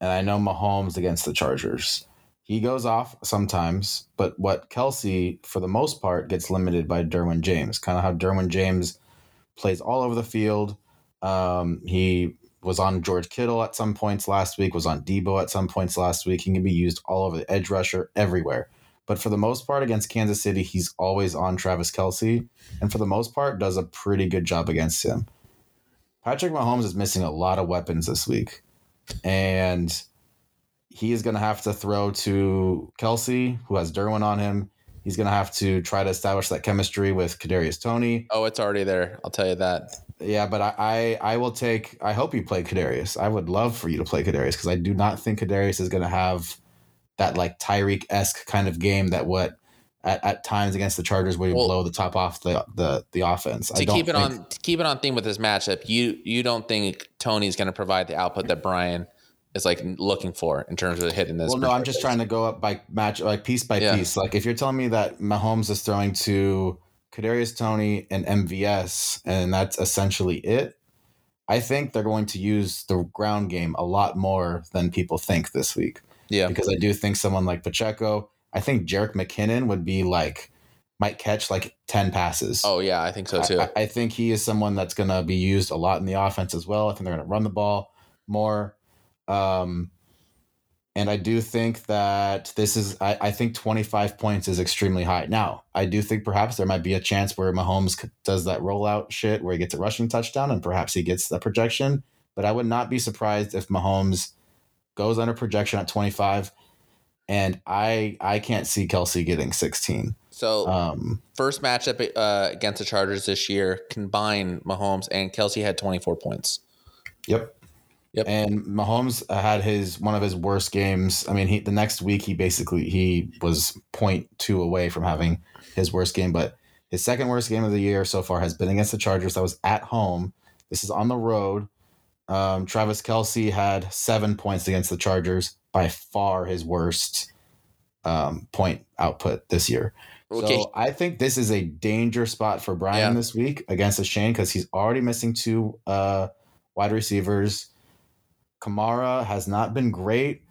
B: and I know Mahomes against the Chargers. He goes off sometimes, but what Kelce, for the most part, gets limited by Derwin James. Kind of how Derwin James plays all over the field. Um, he was on George Kittle at some points last week, was on Deebo at some points last week. He can be used all over the edge rusher everywhere. But for the most part, against Kansas City, he's always on Travis Kelce, and for the most part, does a pretty good job against him. Patrick Mahomes is missing a lot of weapons this week, and he is going to have to throw to Kelce, who has Derwin on him. He's going to have to try to establish that chemistry with Kadarius Toney.
A: Oh, it's already there. I'll tell you that.
B: Yeah, but I, I, I will take. I hope you play Kadarius. I would love for you to play Kadarius because I do not think Kadarius is going to have that like Tyreek esque kind of game that what at, at times against the Chargers where you well, blow the top off the the, the offense.
A: To keep it think, on to keep it on theme with this matchup, you you don't think Toney's going to provide the output that Brian is like looking for in terms of hitting this.
B: Well, no, I'm just trying to go up by match like piece by yeah. piece. Like if you're telling me that Mahomes is throwing to Kadarius Toney and MVS, and that's essentially it. I think they're going to use the ground game a lot more than people think this week.
A: Yeah,
B: because I do think someone like Pacheco, I think Jerick McKinnon would be like might catch like 10 passes.
A: Oh yeah, I think so too.
B: I, I think he is someone that's going to be used a lot in the offense as well. I think they're going to run the ball more. Um, and I do think that this is, I, I think 25 points is extremely high. Now, I do think perhaps there might be a chance where Mahomes does that rollout shit where he gets a rushing touchdown and perhaps he gets the projection. But I would not be surprised if Mahomes goes under projection at 25. And I I can't see Kelce getting 16.
A: So, um, first matchup uh, against the Chargers this year, combined Mahomes and Kelce had 24 points.
B: Yep. Yep. And Mahomes had his one of his worst games. I mean, he the next week he basically he was point two away from having his worst game, but His second worst game of the year so far has been against the Chargers. That was at home. This is on the road. Um, Travis Kelce had seven points against the Chargers, by far his worst um, point output this year.
A: Okay.
B: So I think this is a danger spot for Brian
A: Yeah.
B: this week against the Shane because he's already missing two uh, wide receivers. Kamara has not been great.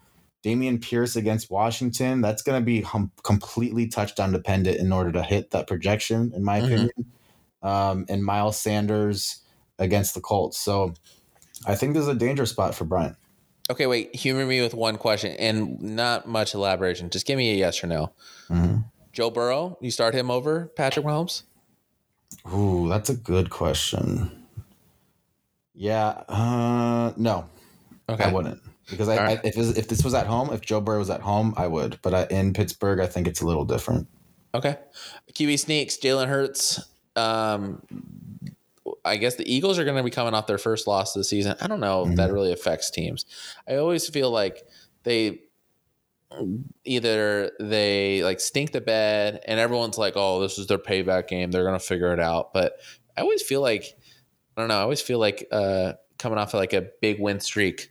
B: Dameon Pierce against Washington, that's going to be hum- completely touchdown dependent in order to hit that projection, in my
A: Mhm.
B: opinion. Um, and Miles Sanders against the Colts. So I think this is a danger spot for Bryant.
A: Okay, wait. Humor me with one question and not much elaboration. Just give me a yes or no.
B: Mhm.
A: Joe Burrow, you start him over Patrick Mahomes?
B: Ooh, that's a good question. Yeah, uh, no,
A: Okay.
B: I wouldn't because I,
A: right.
B: I if this, if this was at home, if Joe Burrow was at home, I would. But I, in Pittsburgh, I think it's a little different.
A: Okay. QB sneaks, Jalen Hurts. Um, I guess the Eagles are going to be coming off their first loss of the season. I don't know if that really affects teams. I always feel like they either they like stink the bed and everyone's like, oh, this is their payback game. They're going to figure it out. But I always feel like, I don't know, I always feel like uh, coming off of like a big win streak,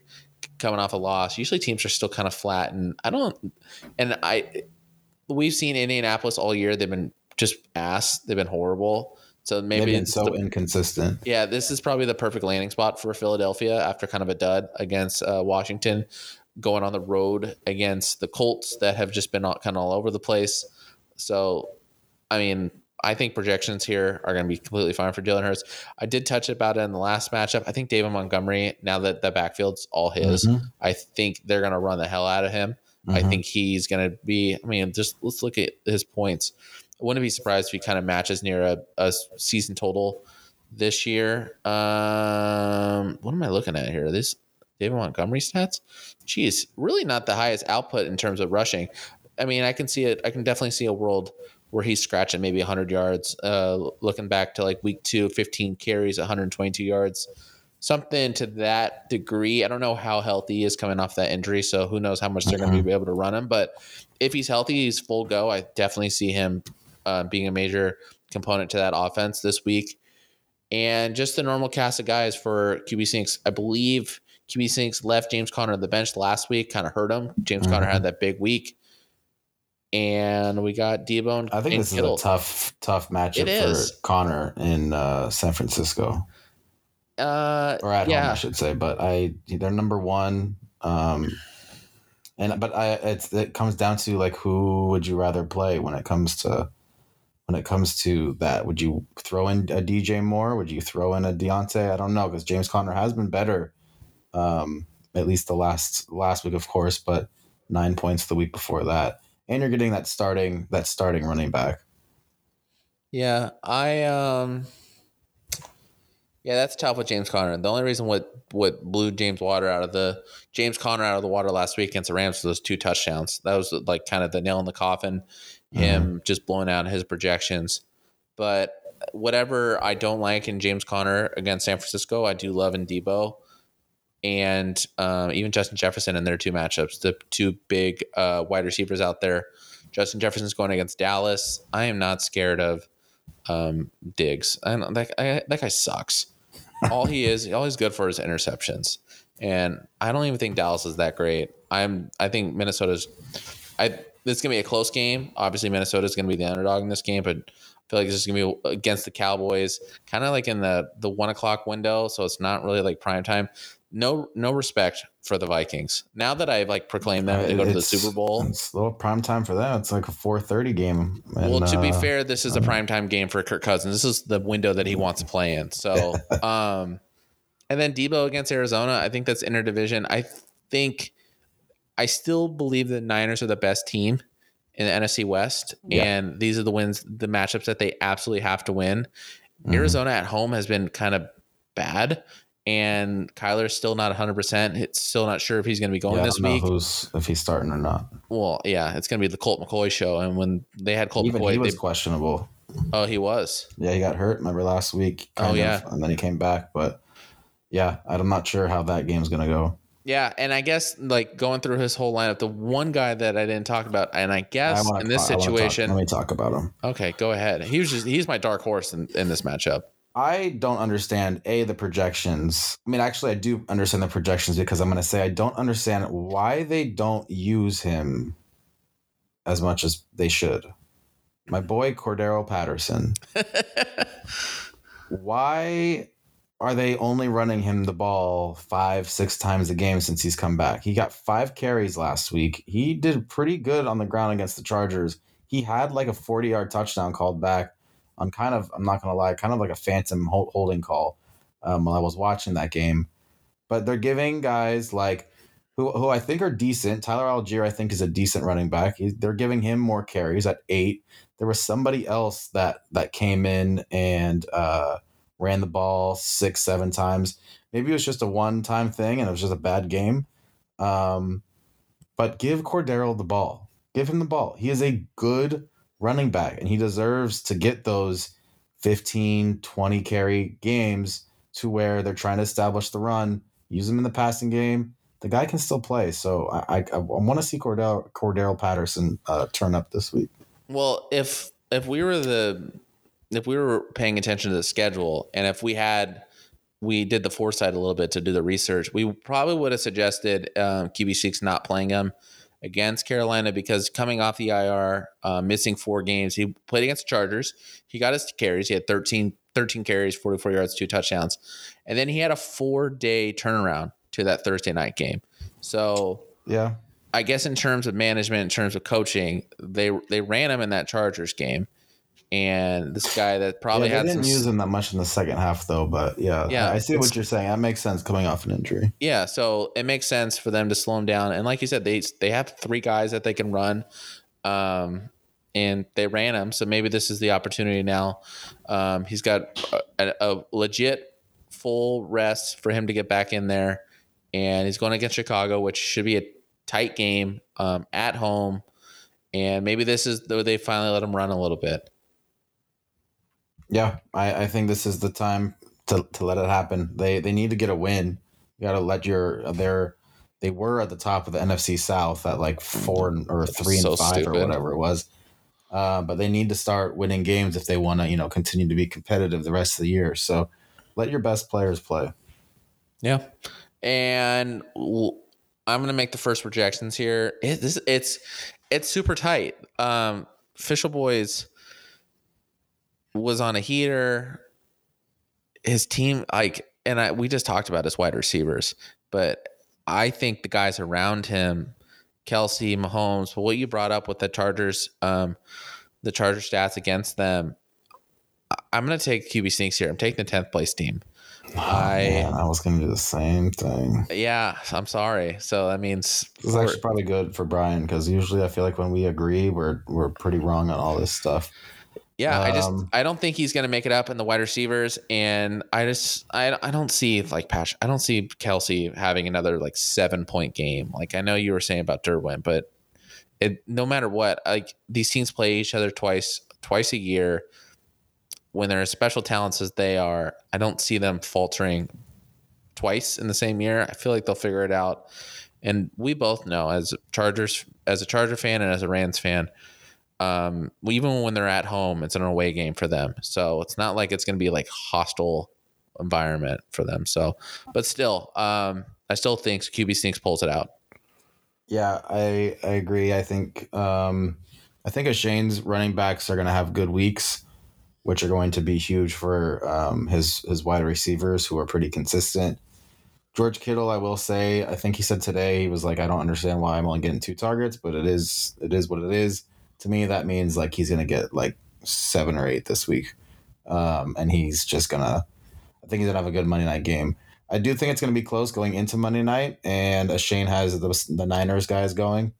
A: coming off a loss, usually teams are still kind of flat. And I don't, and I, we've seen Indianapolis all year. They've been just ass. They've been horrible. So
B: They've
A: maybe
B: been
A: it's
B: so
A: the-
B: inconsistent.
A: yeah, this is probably the perfect landing spot for Philadelphia after kind of a dud against uh, Washington, going on the road against the Colts that have just been all, kind of all over the place. So, I mean, I think projections here are going to be completely fine for Jalen Hurts. I did touch about it in the last matchup. I think David Montgomery, now that the backfield's all his,
B: Mhm.
A: I think they're going to run the hell out of him. I
B: Mhm.
A: think he's going to be. I mean, just let's look at his points. I wouldn't be surprised if he kind of matches near a, a season total this year. Um, what am I looking at here? This David Montgomery stats. Geez, really not the highest output in terms of rushing. I mean, I can see it. I can definitely see a world where he's scratching maybe 100 yards. Uh, looking back to like week two, 15 carries, 122 yards something to that degree. I don't know how healthy he is coming off that injury, so who knows how much they're going to be able to run him. But if he's healthy, he's full go. I definitely see him uh, being a major component to that offense this week. And just the normal cast of guys for QB Sneaks. I believe QB Sneaks left James Conner on the bench last week, kind of hurt him. James Conner
B: Mhm.
A: had that big week. And we got Deebo and,
B: I think this
A: Kittle.
B: is a tough, tough matchup
A: It is.
B: for Conner in uh, San Francisco
A: uh,
B: or at home. I should say. But I, they're number one. Um, and but I, it's it comes down to like who would you rather play when it comes to when it comes to that? Would you throw in a DJ Moore? Would you throw in a Diontae? I don't know because James Conner has been better, um, at least the last last week, of course, but nine points the week before that, and you're getting that starting that starting running back.
A: Yeah, I um Yeah, that's tough with James Conner. The only reason what what blew James Water out of the James Conner out of the water last week against the Rams was those two touchdowns. That was like kind of the nail in the coffin. Him just blowing out his projections. But whatever I don't like in James Conner against San Francisco, I do love in Deebo. And um, even Justin Jefferson in their two matchups, the two big uh, wide receivers out there. Justin Jefferson's going against Dallas. I am not scared of um, Diggs. I don't, that, I, that guy sucks. all he is, all he's good for is interceptions. And I don't even think Dallas is that great. I'm, I think Minnesota's, I, is gonna be a close game. Obviously, Minnesota's gonna be the underdog in this game, but I feel like this is gonna be against the Cowboys, kind of like in the the one o'clock window. So it's not really like prime time. No, no respect for the Vikings. Now that I've like proclaimed them to go to the Super Bowl,
B: It's a little prime time for them. It's like a four thirty game. And,
A: well, to be
B: uh,
A: fair, this is a prime time game for Kirk Cousins. This is the window that he wants to play in. So, um, and then Deebo against Arizona, I think that's interdivision. I think I still believe the Niners are the best team in the NFC West,
B: Yeah.
A: and these are the wins, the matchups that they absolutely have to win.
B: Mhm.
A: Arizona at home has been kind of bad, and Kyler's still not 100. percent It's still not sure if he's going to be going
B: yeah, I
A: this
B: don't know
A: week.
B: who's if he's starting or not.
A: Well, yeah, it's going to be the Colt McCoy show, and when they had Colt
B: Even
A: McCoy,
B: he was
A: they,
B: questionable.
A: oh, he was.
B: Yeah, he got hurt. Remember last week?
A: Oh,
B: kind of,
A: yeah.
B: and then he came back. But yeah, I'm not sure how that game's gonna go.
A: Yeah, and I guess like going through his whole lineup, the one guy that I didn't talk about, and I guess
B: wanna
A: in this
B: talk- I wanna talk-
A: situation,
B: let me talk about him.
A: okay, go ahead. He was just he's my dark horse in, in this matchup.
B: I don't understand a the projections. I mean, actually, I do understand the projections because I'm going to say I don't understand why they don't use him as much as they should. My boy Cordarrelle Patterson. why are they only running him the ball five, six times a game since he's come back? He got five carries last week. He did pretty good on the ground against the Chargers. He had like a 40 yard touchdown called back on kind of, I'm not to lie, kind of like a phantom holding call um, while I was watching that game. But they're giving guys like, who, who I think are decent. Tyler Allgeier, I think, is a decent running back. He, they're giving him more carries at eight. There was somebody else that that came in and uh, ran the ball six, seven times. Maybe it was just a one time thing and it was just a bad game. Um, but give Cordarrelle the ball. Give him the ball. He is a good running back and he deserves to get those 15, 20 carry games to where they're trying to establish the run, use him in the passing game. The guy can still play. So I, I, I want to see Cordell, Cordell Patterson uh, turn up this week.
A: Well, if if we were the if we were paying attention to the schedule and if we had we did the foresight a little bit to do the research, we probably would have suggested um, QB six not playing him against Carolina because coming off the IR, uh, missing four games, he played against the Chargers. He got his carries. He had 13, 13 carries, 44 yards, two touchdowns. And then he had a four day turnaround to that Thursday night game. So
B: Yeah.
A: I guess in terms of management, in terms of coaching, they they ran him in that Chargers game, and this guy that probably
B: yeah,
A: had
B: they didn't
A: some,
B: use him that much in the second half, though. But yeah,
A: Yeah,
B: I I see what you're saying. That makes sense coming off an injury.
A: yeah. So it makes sense for them to slow him down, and like you said, they they have three guys that they can run, um, and they ran him. So maybe this is the opportunity now. Um, he's got a, a legit full rest for him to get back in there, and he's going against Chicago, which should be a tight game um, at home. And maybe this is though they finally let him run a little bit.
B: Yeah, I, I think this is the time to, to let it happen. They they need to get a win. You got to let your they're they were at the top of the NFC South at like four and- or three and five
A: stupid.
B: or whatever it was. Uh, but they need to start winning games if they want to, you know, continue to be competitive the rest of the year. So let your best players play.
A: Yeah. And I'm going to make the first projections here. It, this, it's it's super tight. Um, Official Boys was on a heater. His team, like, and I, we just talked about his wide receivers, but I think the guys around him, Kelce, Mahomes, what you brought up with the Chargers, um, the Charger stats against them, I'm going to take QB Sneaks here. I'm taking the 10th place team. I-
B: Man, I was going to do the same thing.
A: Yeah, I'm sorry. So that means
B: This is actually probably good for Brian because usually I feel like when we agree, we're we're pretty wrong on all this stuff.
A: Yeah, I just
B: um,
A: I don't think he's going to make it up in the wide receivers, and I just I I don't see like Pash. I don't see Kelce having another like seven point game. Like I know you were saying about Derwin, but it no matter what, like these teams play each other twice twice a year. When they're as special talents as they are, I don't see them faltering twice in the same year. I feel like they'll figure it out. And we both know as Chargers, as a Charger fan and as a Rams fan, um, even when they're at home, it's an away game for them. So it's not like it's going to be like hostile environment for them. So, but still, um, I still think QB Sneaks pulls it out.
B: Yeah, I I agree. I think um, I think Shane's running backs are going to have good weeks, which are going to be huge for um, his his wide receivers who are pretty consistent. George Kittle, I will say, I think he said today he was like, I don't understand why I'm only getting two targets, but it is it is what it is. To me, that means like he's to get like seven or eight this week, um, and he's just gonna. I think he's gonna have a good Monday night game. I do think it's to be close going into Monday night, and uh, Shane has the, the Niners guys going,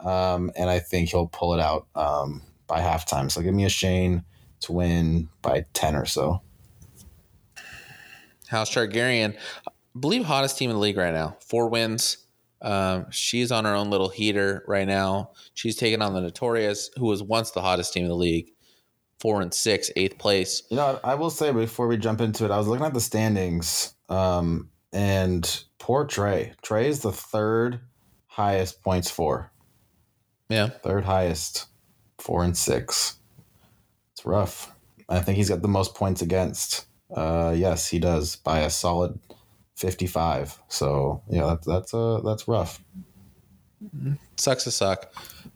B: um, and I think he'll pull it out um, by halftime. So give me a Shane to win by ten or so.
A: House Targaryen, believe hottest team in the league right now. Four wins. Um, she's on her own little heater right now. She's taking on the Notorious, who was once the hottest team in the league. Four and six, eighth place.
B: You know, I will say before we jump into it, I was looking at the standings, um, and poor Trey. Trey is the third highest points for.
A: Yeah.
B: Third highest, four and six. It's rough. I think he's got the most points against. Uh, yes, he does by a solid fifty-five. So yeah, that's that's uh that's rough.
A: Sucks to suck.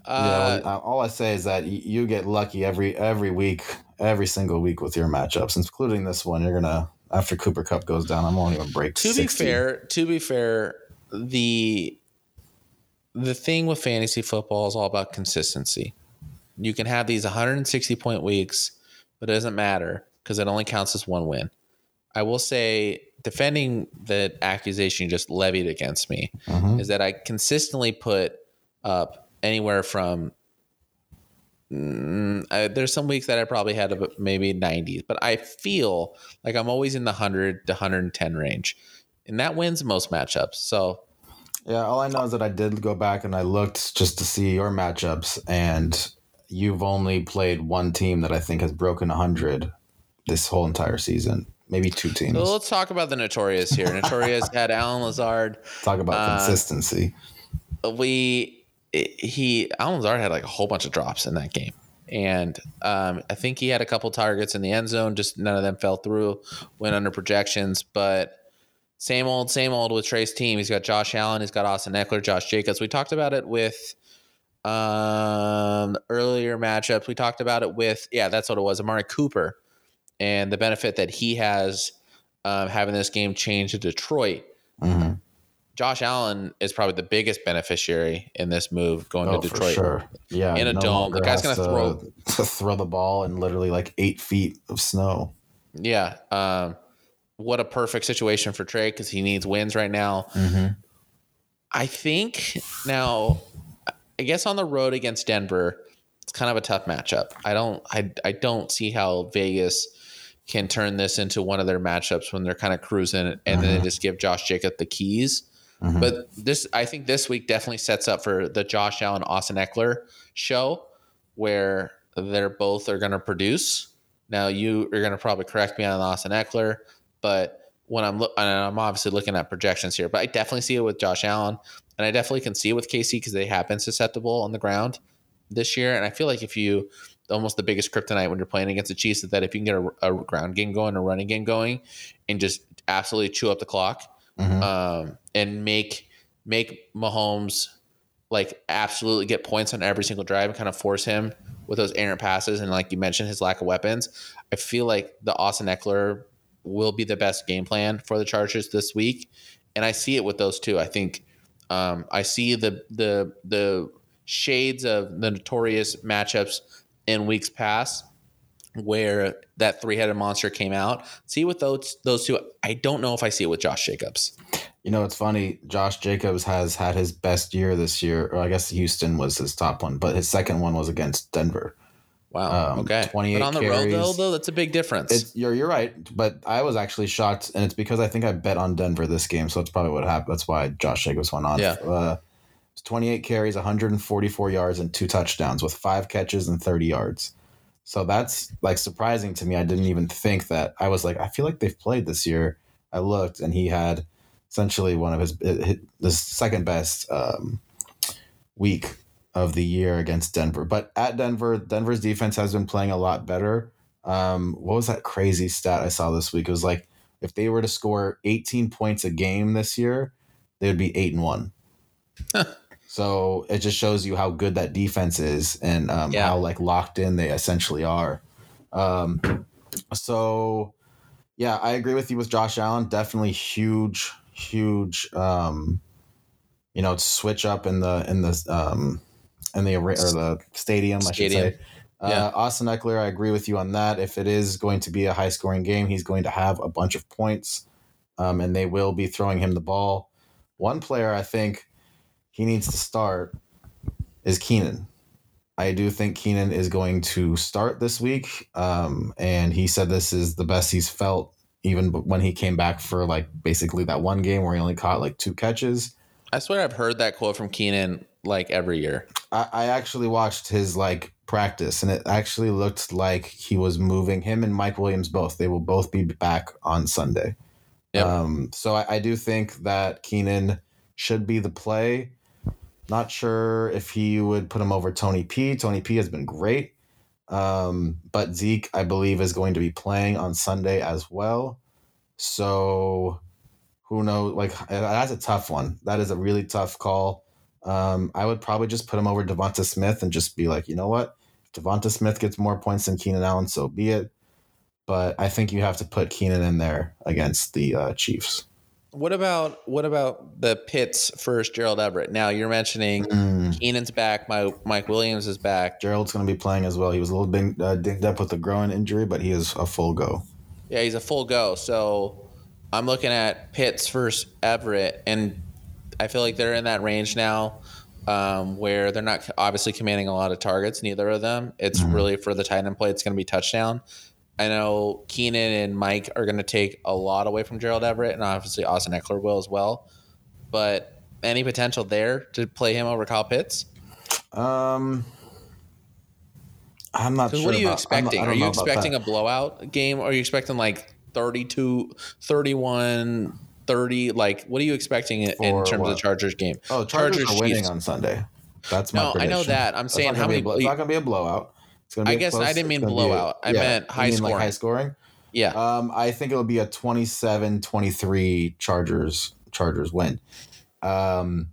B: yeah,
A: Uh,
B: uh, all I say is that you get lucky every every week, every single week with your matchups, including this one. You're gonna after Cooper Kupp goes down, I'm only gonna break.
A: to
B: 60.
A: be fair, to be fair, the the thing with fantasy football is all about consistency. You can have these 160 point weeks, but it doesn't matter because it only counts as one win. I will say, defending the accusation you just levied against me
B: Mhm.
A: is that I consistently put up anywhere from. Mm, I, there's some weeks that I probably had about maybe 90s, but I feel like I'm always in the 100 to 110 range, and that wins most matchups. So
B: Yeah, all I know is that I did go back and I looked just to see your matchups, and you've only played one team that I think has broken 100 this whole entire season. Maybe two teams.
A: So let's talk about the Notorious here. Notorious had Allen Lazard.
B: Talk about
A: uh,
B: consistency.
A: We he Allen Lazard had like a whole bunch of drops in that game, and um, I think he had a couple targets in the end zone. Just none of them fell through. Went under projections, but same old, same old with Trey's team. He's got Josh Allen. He's got Austin Ekeler, Josh Jacobs. We talked about it with um earlier matchups. We talked about it with yeah, that's what it was. Amari Cooper and the benefit that he has um, having this game change to Detroit.
B: hmm
A: Josh Allen is probably the biggest beneficiary in this move going
B: Oh,
A: to Detroit.
B: sure. Yeah,
A: In a
B: no
A: dome. The guy's gonna
B: to- to throw the ball in literally like eight feet of snow.
A: Yeah. Um, what a perfect situation for Trey because he needs wins right now.
B: Mm-hmm.
A: I think now, I guess on the road against Denver, it's kind of a tough matchup. I don't, I, I don't see how Vegas can turn this into one of their matchups when they're kind of cruising and then
B: they
A: just give Josh Jacob the keys.
B: Mhm.
A: But this, I think this week definitely sets up for the Josh Allen Austin Ekeler show, where they're both are going to produce. Now you are going to probably correct me on Austin Ekeler, but when I'm look, I'm obviously looking at projections here, but I definitely see it with Josh Allen, and I definitely can see it with KC because they have been susceptible on the ground this year. And I feel like if you almost the biggest kryptonite when you're playing against the Chiefs is that if you can get a, a ground game going, a running game going, and just absolutely chew up the clock,
B: Mhm.
A: um, and make make Mahomes like absolutely get points on every single drive and kind of force him with those errant passes and like you mentioned his lack of weapons. I feel like the Austin Ekeler will be the best game plan for the Chargers this week, and I see it with those two. I think um, I see the the the shades of the notorious matchups in weeks past where that three-headed monster came out. See with those those two, I don't know if I see it with Josh Jacobs.
B: You know, it's funny. Josh Jacobs has had his best year this year, or I guess Houston was his top one, but his second one was against Denver.
A: Wow.
B: Um,
A: okay.
B: 28
A: But on the road though, though, that's a big difference.
B: It's you're you're right, but I was actually shocked, and it's because I think I bet on Denver this game, so that's probably what happened. That's why Josh Jacobs went on.
A: Yeah.
B: Uh, 28 carries, 144 yards, and two touchdowns with five catches and 30 yards. So that's like surprising to me. I didn't even think that. I was like, I feel like they've played this year. I looked, and he had essentially one of his the second best um, week of the year against Denver. But at Denver, Denver's defense has been playing a lot better. Um, what was that crazy stat I saw this week? It was like if they were to score 18 points a game this year, they would be eight and one. So it just shows you how good that defense is and um,
A: Yeah.
B: how like locked in they essentially are. Um, so yeah, I agree with you with Josh Allen. Definitely huge, huge. Um, you know, switch up in the in the um, in the or the stadium, I should
A: Stadium.
B: say. Uh,
A: Yeah.
B: Austin Ekeler, I agree with you on that. If it is going to be a high scoring game, he's going to have a bunch of points, um, and they will be throwing him the ball. One player I think he needs to start is Keenan. I do think Keenan is going to start this week, um, and he said this is the best he's felt even when he came back for like basically that one game where he only caught like two catches.
A: I swear I've heard that quote from Keenan like every year.
B: I, I actually watched his like practice, and it actually looked like he was moving him and Mike Williams both. They will both be back on Sunday.
A: Yep.
B: Um, so I, I do think that Keenan should be the play. Not sure if he would put him over Tony P. Tony P has been great. Um, but Zeke, I believe, is going to be playing on Sunday as well. So who knows? Like that's a tough one. That is a really tough call. Um, I would probably just put him over Devonta Smith and just be like, you know what? If Devonta Smith gets more points than Keenan Allen, so be it. But I think you have to put Keenan in there against the uh, Chiefs.
A: What about what about the Pitts first Gerald Everett? Now you're mentioning
B: Mm.
A: Keenan's back, my Mike Williams is back.
B: Gerald's going to be playing as well. He was a little bit uh, dinged up with a groin injury, but he is a full go.
A: Yeah, he's a full go. So I'm looking at Pitts first Everett, and I feel like they're in that range now um, where they're not obviously commanding a lot of targets, neither of them. It's
B: Mhm.
A: really for the tight end play, it's going to be touchdown. I know Keenan and Mike are going to take a lot away from Gerald Everett, and obviously Austin Ekeler will as well. But any potential there to play him over Kyle Pitts?
B: Um, I'm not sure.
A: what are you
B: about- I'm not-
A: expecting? Are you expecting a blowout game? Or are you expecting like 32, 31, 30? Like, what are you expecting in, in
B: For
A: terms of the Chargers game?
B: Oh, Chargers,
A: Chargers,
B: are winning
A: Chiefs.
B: on Sunday. That's my
A: No, I know that. I'm saying how many.
B: a It's not going to be a blowout. It's going to
A: I guess I didn't mean
B: gonna be a-
A: blowout. I meant high
B: mean like
A: scoring.
B: high scoring.
A: yeah.
B: Um, I think it'll be a 27-23 Chargers Chargers win. Um,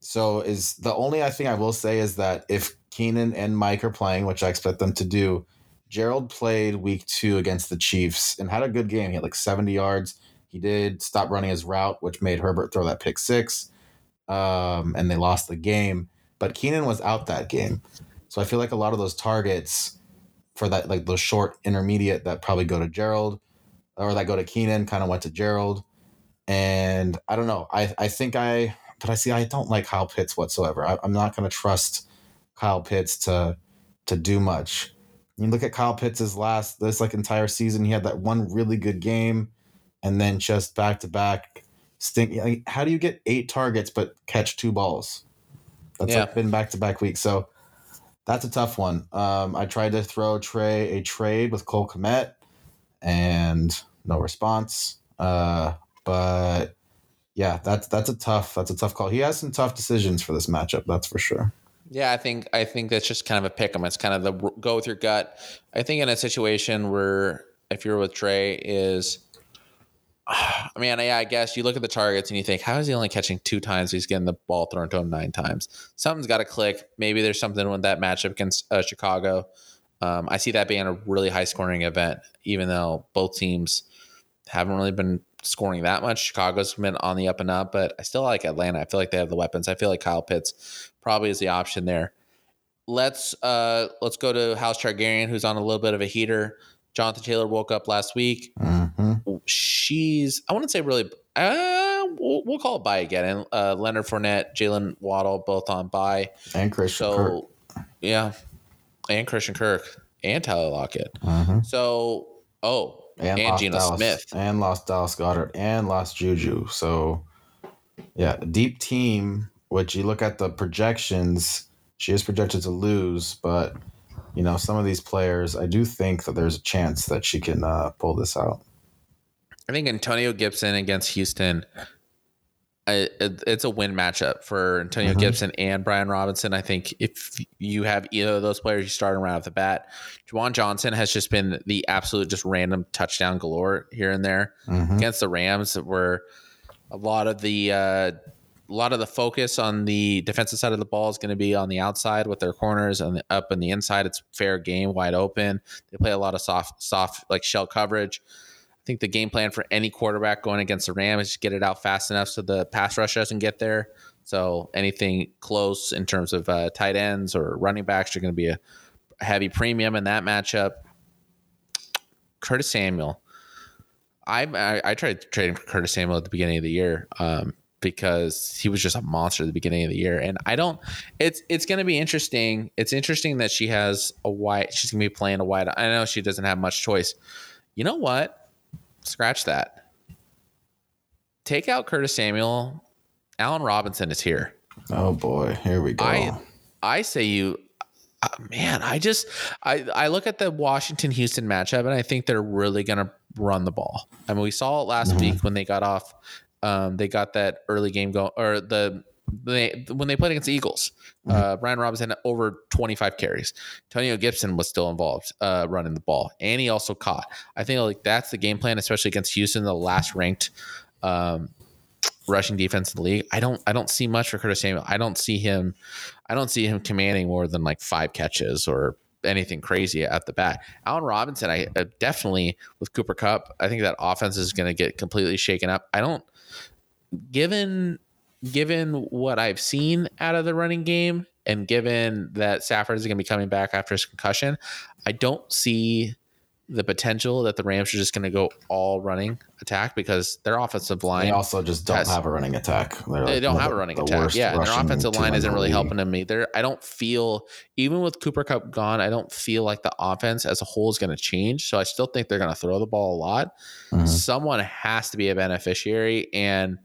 B: so is the only I think I will say is that if Keenan and Mike are playing, which I expect them to do, Gerald played week two against the Chiefs and had a good game. He had like 70 yards. He did stop running his route, which made Herbert throw that pick six. Um, and they lost the game. But Keenan was out that game. So I feel like a lot of those targets for that, like those short intermediate that probably go to Gerald or that go to Keenan kind of went to Gerald. And I don't know. I, I think I, but I see, I don't like Kyle Pitts whatsoever. I, I'm not going to trust Kyle Pitts to, to do much. You look at Kyle Pitts' last, this like entire season, he had that one really good game and then just back to back stink. How do you get eight targets but catch two balls? That's
A: Yeah.
B: like been back to back weeks. So that's a tough one. Um, I tried to throw Trey a trade with Cole Kmet and no response. Uh, but yeah, that's that's a tough that's a tough call. He has some tough decisions for this matchup. That's for sure.
A: Yeah, I think I think that's just kind of a pick 'em. It's kind of the go with your gut. I think in a situation where if you're with Trey is, I mean, yeah, I guess you look at the targets and you think, how is he only catching two times? He's getting the ball thrown to him nine times. Something's got to click. Maybe there's something with that matchup against uh, Chicago. Um, I see that being a really high scoring event, even though both teams haven't really been scoring that much. Chicago's been on the up and up, but I still like Atlanta. I feel like they have the weapons. I feel like Kyle Pitts probably is the option there. Let's uh let's go to House Targaryen, who's on a little bit of a heater. Jonathan Taylor woke up last week.
B: hmm
A: She's I wouldn't say really. Uh, we'll, we'll call it buy again. And uh, Leonard Fournette, Jaylen Waddle, both on bye.
B: And Christian Kirk.
A: Yeah, and Christian Kirk and Tyler Lockett.
B: Mhm.
A: So oh,
B: And,
A: And Geno
B: Dallas,
A: Smith.
B: and lost Dallas Goedert and lost Juju. So yeah, deep team. Which you look at the projections, she is projected to lose, but you know some of these players, I do think that there's a chance that she can uh, pull this out.
A: I think Antonio Gibson against Houston. I, it, it's a win matchup for Antonio
B: Mhm.
A: Gibson and Brian Robinson. I think if you have either of those players, you start them right off the bat. Juwan Johnson has just been the absolute just random touchdown galore here and there
B: Mhm.
A: against the Rams, where a lot of the uh, a lot of the focus on the defensive side of the ball is going to be on the outside with their corners and up and the inside. It's fair game, wide open. They play a lot of soft, soft like shell coverage. I think the game plan for any quarterback going against the Rams is get it out fast enough so the pass rush doesn't get there. So anything close in terms of uh, tight ends or running backs are going to be a heavy premium in that matchup. Curtis Samuel. I, I tried trading for Curtis Samuel at the beginning of the year um, because he was just a monster at the beginning of the year, and I don't. It's it's going to be interesting. It's interesting that she has a wide. She's going to be playing a wide. I know she doesn't have much choice. You know what? Scratch that. Take out Curtis Samuel. Allen Robinson is here.
B: Oh boy, here we go.
A: I I say you uh, man, I just I I look at the Washington Houston matchup and I think they're really going to run the ball. I mean, we saw it last
B: Mhm.
A: week when they got off. Um, they got that early game going, or the they when they played against the Eagles.
B: Mhm.
A: Uh, Brian Robinson had over 25 carries. Antonio Gibson was still involved uh, running the ball, and he also caught. I think like that's the game plan, especially against Houston, the last ranked um, rushing defense in the league. I don't I don't see much for Curtis Samuel. I don't see him. I don't see him commanding more than like five catches or anything crazy at the bat. Allen Robinson, I uh, definitely with Cooper Kupp, I think that offense is going to get completely shaken up. I don't given given what I've seen out of the running game and given that Stafford is going to be coming back after his concussion, I don't see the potential that the Rams are just going to go all running attack because their offensive line.
B: They also just don't
A: has-
B: have a running attack. They're
A: they don't have a running attack. Yeah, their offensive line isn't really
B: league.
A: helping them either. I don't feel even with Cooper Kupp gone, I don't feel like the offense as a whole is going to change. So I still think they're going to throw the ball a lot.
B: Mhm.
A: Someone has to be a beneficiary, and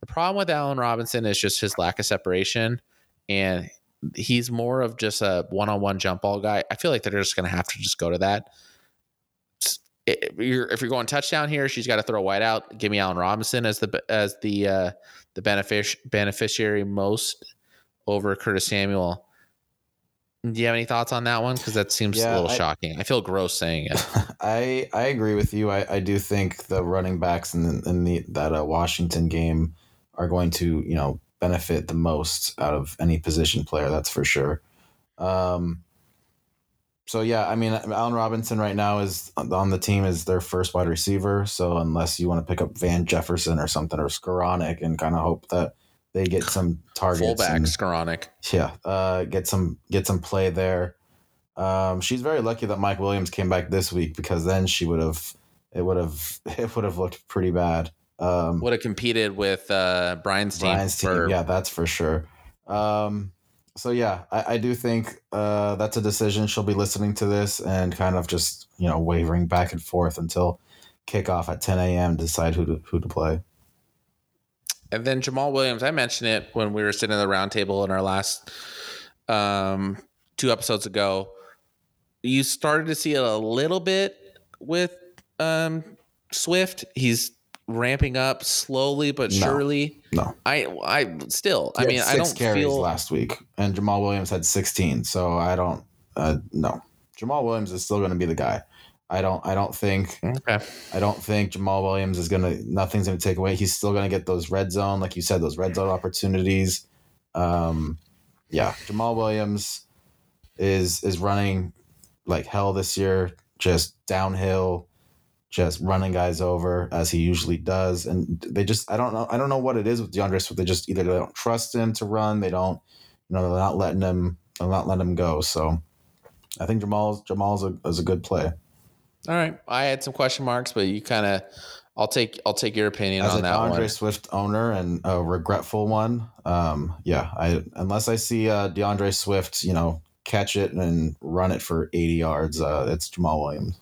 A: the problem with Allen Robinson is just his lack of separation, and he's more of just a one-on-one jump ball guy. I feel like they're just going to have to just go to that. If you're, if you're going touchdown here, she's got to throw wide out. Give me Allen Robinson as the as the uh, the benefic- beneficiary most over Curtis Samuel. Do you have any thoughts on that one? Because that seems
B: Yeah,
A: a little
B: I-
A: shocking. I feel gross saying it.
B: I I agree with you. I, I do think the running backs in the, in the that uh, Washington game are going to you know benefit the most out of any position player. That's for sure. Um. So yeah, I mean, Allen Robinson right now is on the team is their first wide receiver. So unless you want to pick up Van Jefferson or something or Skowronek and kind of hope that they get some targets,
A: Fullback,
B: and-
A: Skowronek.
B: yeah, uh, get some get some play there. Um, she's very lucky that Mike Williams came back this week because then she would have it would have it would have looked pretty bad. Um,
A: Would have competed with uh, Brian's team.
B: Brian's team,
A: for-
B: yeah, that's for sure. Um, so yeah, I, I do think uh, that's a decision. She'll be listening to this and kind of just you know wavering back and forth until kickoff at 10 a.m. to decide who to who to play.
A: And then Jamaal Williams, I mentioned it when we were sitting at the round table in our last um, two episodes ago. You started to see it a little bit with um, Swift. He's ramping up slowly but surely.
B: No.
A: I I still. I mean, I don't
B: carries
A: feel
B: last week, and Jamaal Williams had 16. So I don't. Uh, no, Jamaal Williams is still going to be the guy. I don't. I don't think.
A: okay.
B: I don't think Jamaal Williams is gonna. Nothing's gonna take away. He's still gonna get those red zone, like you said, those red zone opportunities. Um, yeah, Jamaal Williams is is running like hell this year, just downhill, just running guys over as he usually does. And they just, I don't know, I don't know what it is with D'Andre Swift. They just either they don't trust him to run, they don't, you know, they're not letting him, they're not letting him go. So I think Jamaal's Jamaal's a, is a good play.
A: All right. I had some question marks, but you kind of. I'll take I'll take your opinion
B: as
A: on
B: a
A: that
B: D'Andre
A: one.
B: Swift owner and a regretful one, um, yeah, I unless I see uh, D'Andre Swift, you know, catch it and run it for 80 yards, uh, it's Jamaal Williams.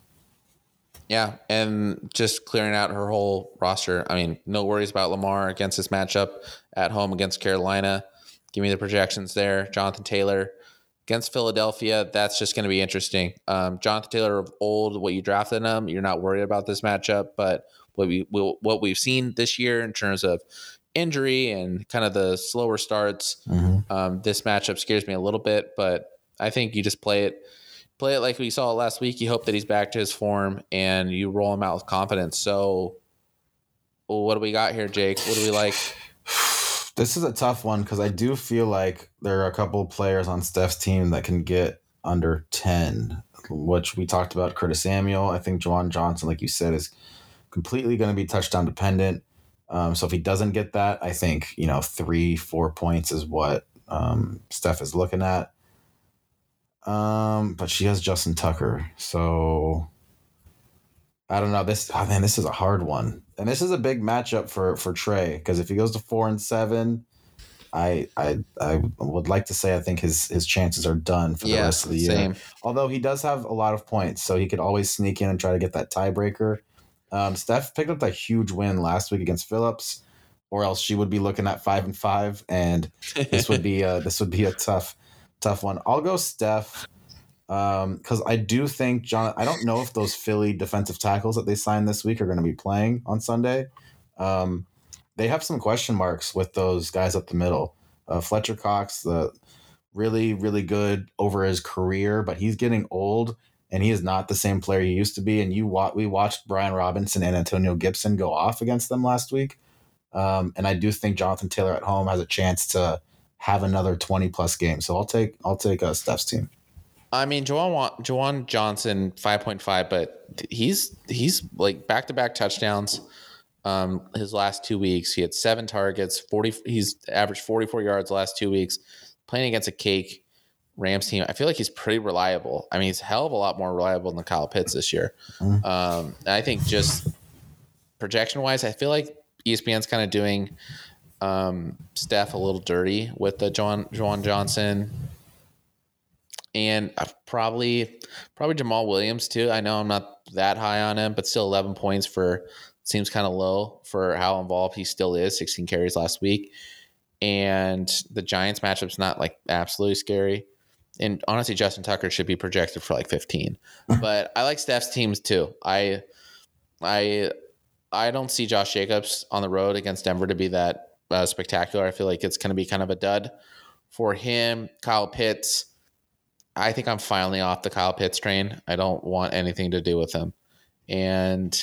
A: Yeah, and just clearing out her whole roster. I mean, no worries about Lamar against this matchup at home against Carolina. Give me the projections there. Jonathan Taylor against Philadelphia. That's just going to be interesting. Um, Jonathan Taylor of old, what you drafted him, you're not worried about this matchup, but what we what we've seen this year in terms of injury and kind of the slower starts, um, this matchup scares me a little bit, but I think you just play it, play it like we saw it last week. You hope that he's back to his form, and you roll him out with confidence. So, what do we got here, Jake? What do we like?
B: This is a tough one because I do feel like there are a couple players on Steph's team that can get under 10, which we talked about Curtis Samuel. I think Juwan Johnson, like you said, is completely going to be touchdown dependent. Um, so if he doesn't get that, I think, you know, three, four points is what um, Steph is looking at. Um, but she has Justin Tucker. So I don't know. This oh man, this is a hard one, and this is a big matchup for for Trey because if he goes to four and seven, I I I would like to say I think his his chances are done for the
A: Yeah,
B: rest of the year.
A: same.
B: Although he does have a lot of points, so he could always sneak in and try to get that tiebreaker. Um, Steph picked up that huge win last week against Phillips, or else she would be looking at five and five, and this would be uh this would be a tough tough one. I'll go Steph. because I do think John. I don't know if those Philly defensive tackles that they signed this week are going to be playing on Sunday. Um, they have some question marks with those guys up the middle. Uh, Fletcher Cox, the really really good over his career, but he's getting old and he is not the same player he used to be. And you wa- we watched Brian Robinson and Antonio Gibson go off against them last week, um, and I do think Jonathan Taylor at home has a chance to have another twenty plus games. So I'll take I'll take uh, Steph's team.
A: I mean, Juwan Johnson five point five, but he's he's like back to back touchdowns. Um, his last two weeks, he had seven targets, forty. He's averaged forty four yards the last two weeks, playing against a cake Rams team. I feel like he's pretty reliable. I mean, he's a hell of a lot more reliable than Kyle Pitts this year.
B: Mhm.
A: Um, and I think just projection wise, I feel like ESPN's kind of doing um, Steph a little dirty with the John Juwan Johnson and probably probably Jamaal Williams too. I know I'm not that high on him, but still 11 points for seems kind of low for how involved he still is. 16 carries last week, and the Giants matchup's not like absolutely scary. And honestly, Justin Tucker should be projected for like 15. but I like Steph's teams too. I I I don't see Josh Jacobs on the road against Denver to be that uh, spectacular. I feel like it's going to be kind of a dud for him. Kyle Pitts. I think I'm finally off the Kyle Pitts train. I don't want anything to do with him. And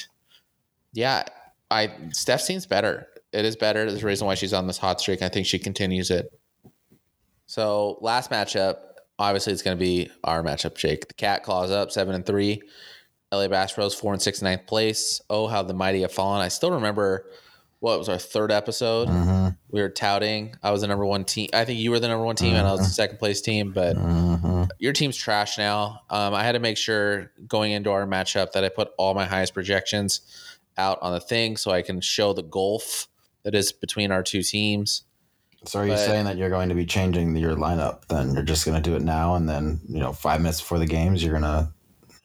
A: yeah, I Steph seems better. It is better. There's a reason why she's on this hot streak. I think she continues it. So last matchup, obviously it's going to be our matchup, Jake. The Cat claws up seven and three. LA Bass Rose four and six ninth place. Oh, how the mighty have fallen. I still remember what was our third episode.
B: Mhm.
A: We were touting. I was the number one team. I think you were the number one team, and I was the second place team. But
B: Mhm.
A: your team's trash now. Um, I had to make sure going into our matchup that I put all my highest projections out on the thing so I can show the gulf that is between our two teams.
B: So are you
A: But-
B: saying that you're going to be changing your lineup? Then you're just going to do it now, and then you know five minutes before the games, you're gonna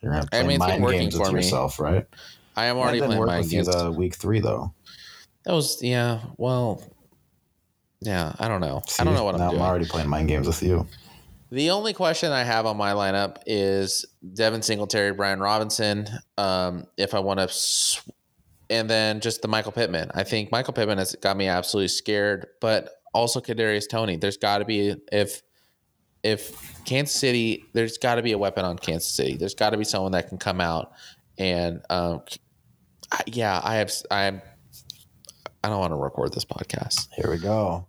B: you're gonna play
A: I mean,
B: mind
A: working
B: games with
A: for me.
B: yourself, right?
A: I am already playing my
B: with you the week three though.
A: That was yeah. Well, yeah. I don't know.
B: See,
A: I don't know what I'm doing.
B: I'm already playing mind games with you.
A: The only question I have on my lineup is Devin Singletary, Brian Robinson. Um, if I want to, sw- and then just the Michael Pittman. I think Michael Pittman has got me absolutely scared, but also Kadarius Toney. There's got to be if if Kansas City, there's got to be a weapon on Kansas City. There's got to be someone that can come out and, um, I- yeah, I have. I'm. I don't want to record this podcast.
B: Here we go.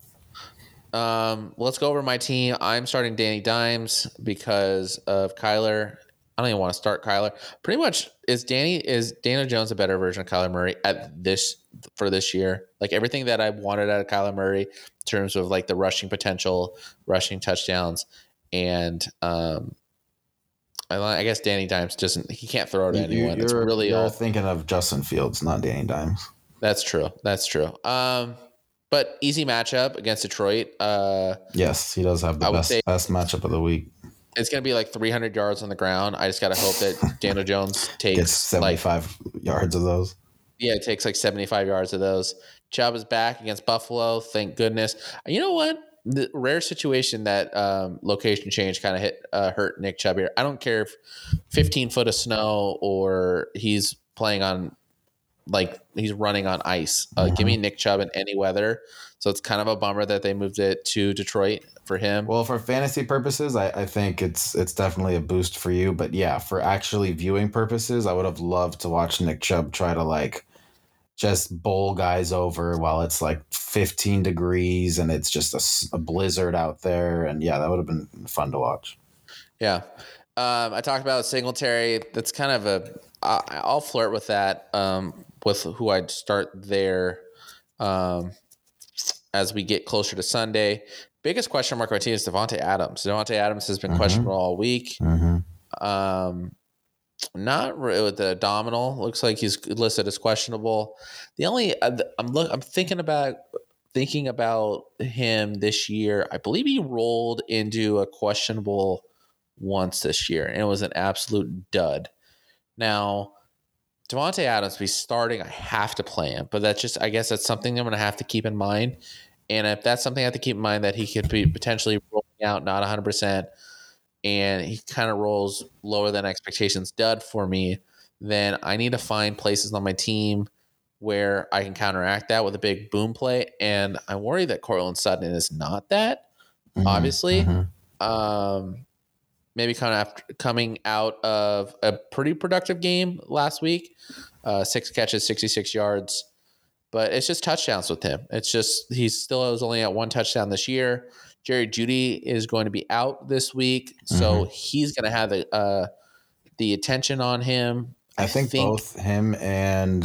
A: Um, let's go over my team. I'm starting Danny Dimes because of Kyler. I don't even want to start Kyler. Pretty much is Danny is Daniel Jones a better version of Kyler Murray at this for this year? Like everything that I wanted out of Kyler Murray in terms of like the rushing potential, rushing touchdowns, and um, I, guess Danny Dimes doesn't. He can't throw to anyone.
B: you,
A: It's really
B: you're
A: all.
B: thinking of Justin Fields, not Danny Dimes.
A: That's true. That's true. Um, but easy matchup against Detroit. Uh.
B: Yes, he does have the best best matchup of the week.
A: It's gonna be like 300 yards on the ground. I just gotta hope that Daniel Jones
B: Gets
A: takes like
B: 75 yards of those.
A: yeah, it takes like 75 yards of those. Chubb is back against Buffalo. Thank goodness. You know what? The rare situation that um, location change kind of hit uh, hurt Nick Chubb here. I don't care if 15 foot of snow or he's playing on like he's running on ice. Uh, Give me Nick Chubb in any weather. So it's kind of a bummer that they moved it to Detroit for him.
B: Well, for fantasy purposes, I, I think it's it's definitely a boost for you. But yeah, for actually viewing purposes, I would have loved to watch Nick Chubb try to like just bowl guys over while it's like 15 degrees and it's just a blizzard out there. And yeah, that would have been fun to watch.
A: Yeah. Um, I talked about Singletary. That's kind of a. I, I'll flirt with that. Um, with who I'd start there. Um, as we get closer to Sunday, biggest question mark on my team is Davante Adams. Davante Adams has been
B: Mhm.
A: questionable all week.
B: Mm-hmm.
A: Um, not re- with the abdominal. Looks like he's listed as questionable. The only uh, I'm look I'm thinking about thinking about him this year. I believe he rolled into a questionable once this year, and it was an absolute dud. Now, Davante Adams be starting. I have to play him, but that's just I guess that's something I'm going to have to keep in mind. And if that's something I have to keep in mind that he could be potentially rolling out not 100 percent and he kind of rolls lower than expectations dud for me, then I need to find places on my team where I can counteract that with a big boom play. And I worry that Courtland Sutton is not that,
B: Mhm,
A: obviously.
B: mhm.
A: Um, maybe kind of after coming out of a pretty productive game last week, uh, six catches, 66 yards. But it's just touchdowns with him. It's just he still is only at one touchdown this year. Jerry Jeudy is going to be out this week, so he's going to have the uh, the attention on him.
B: I think, both him and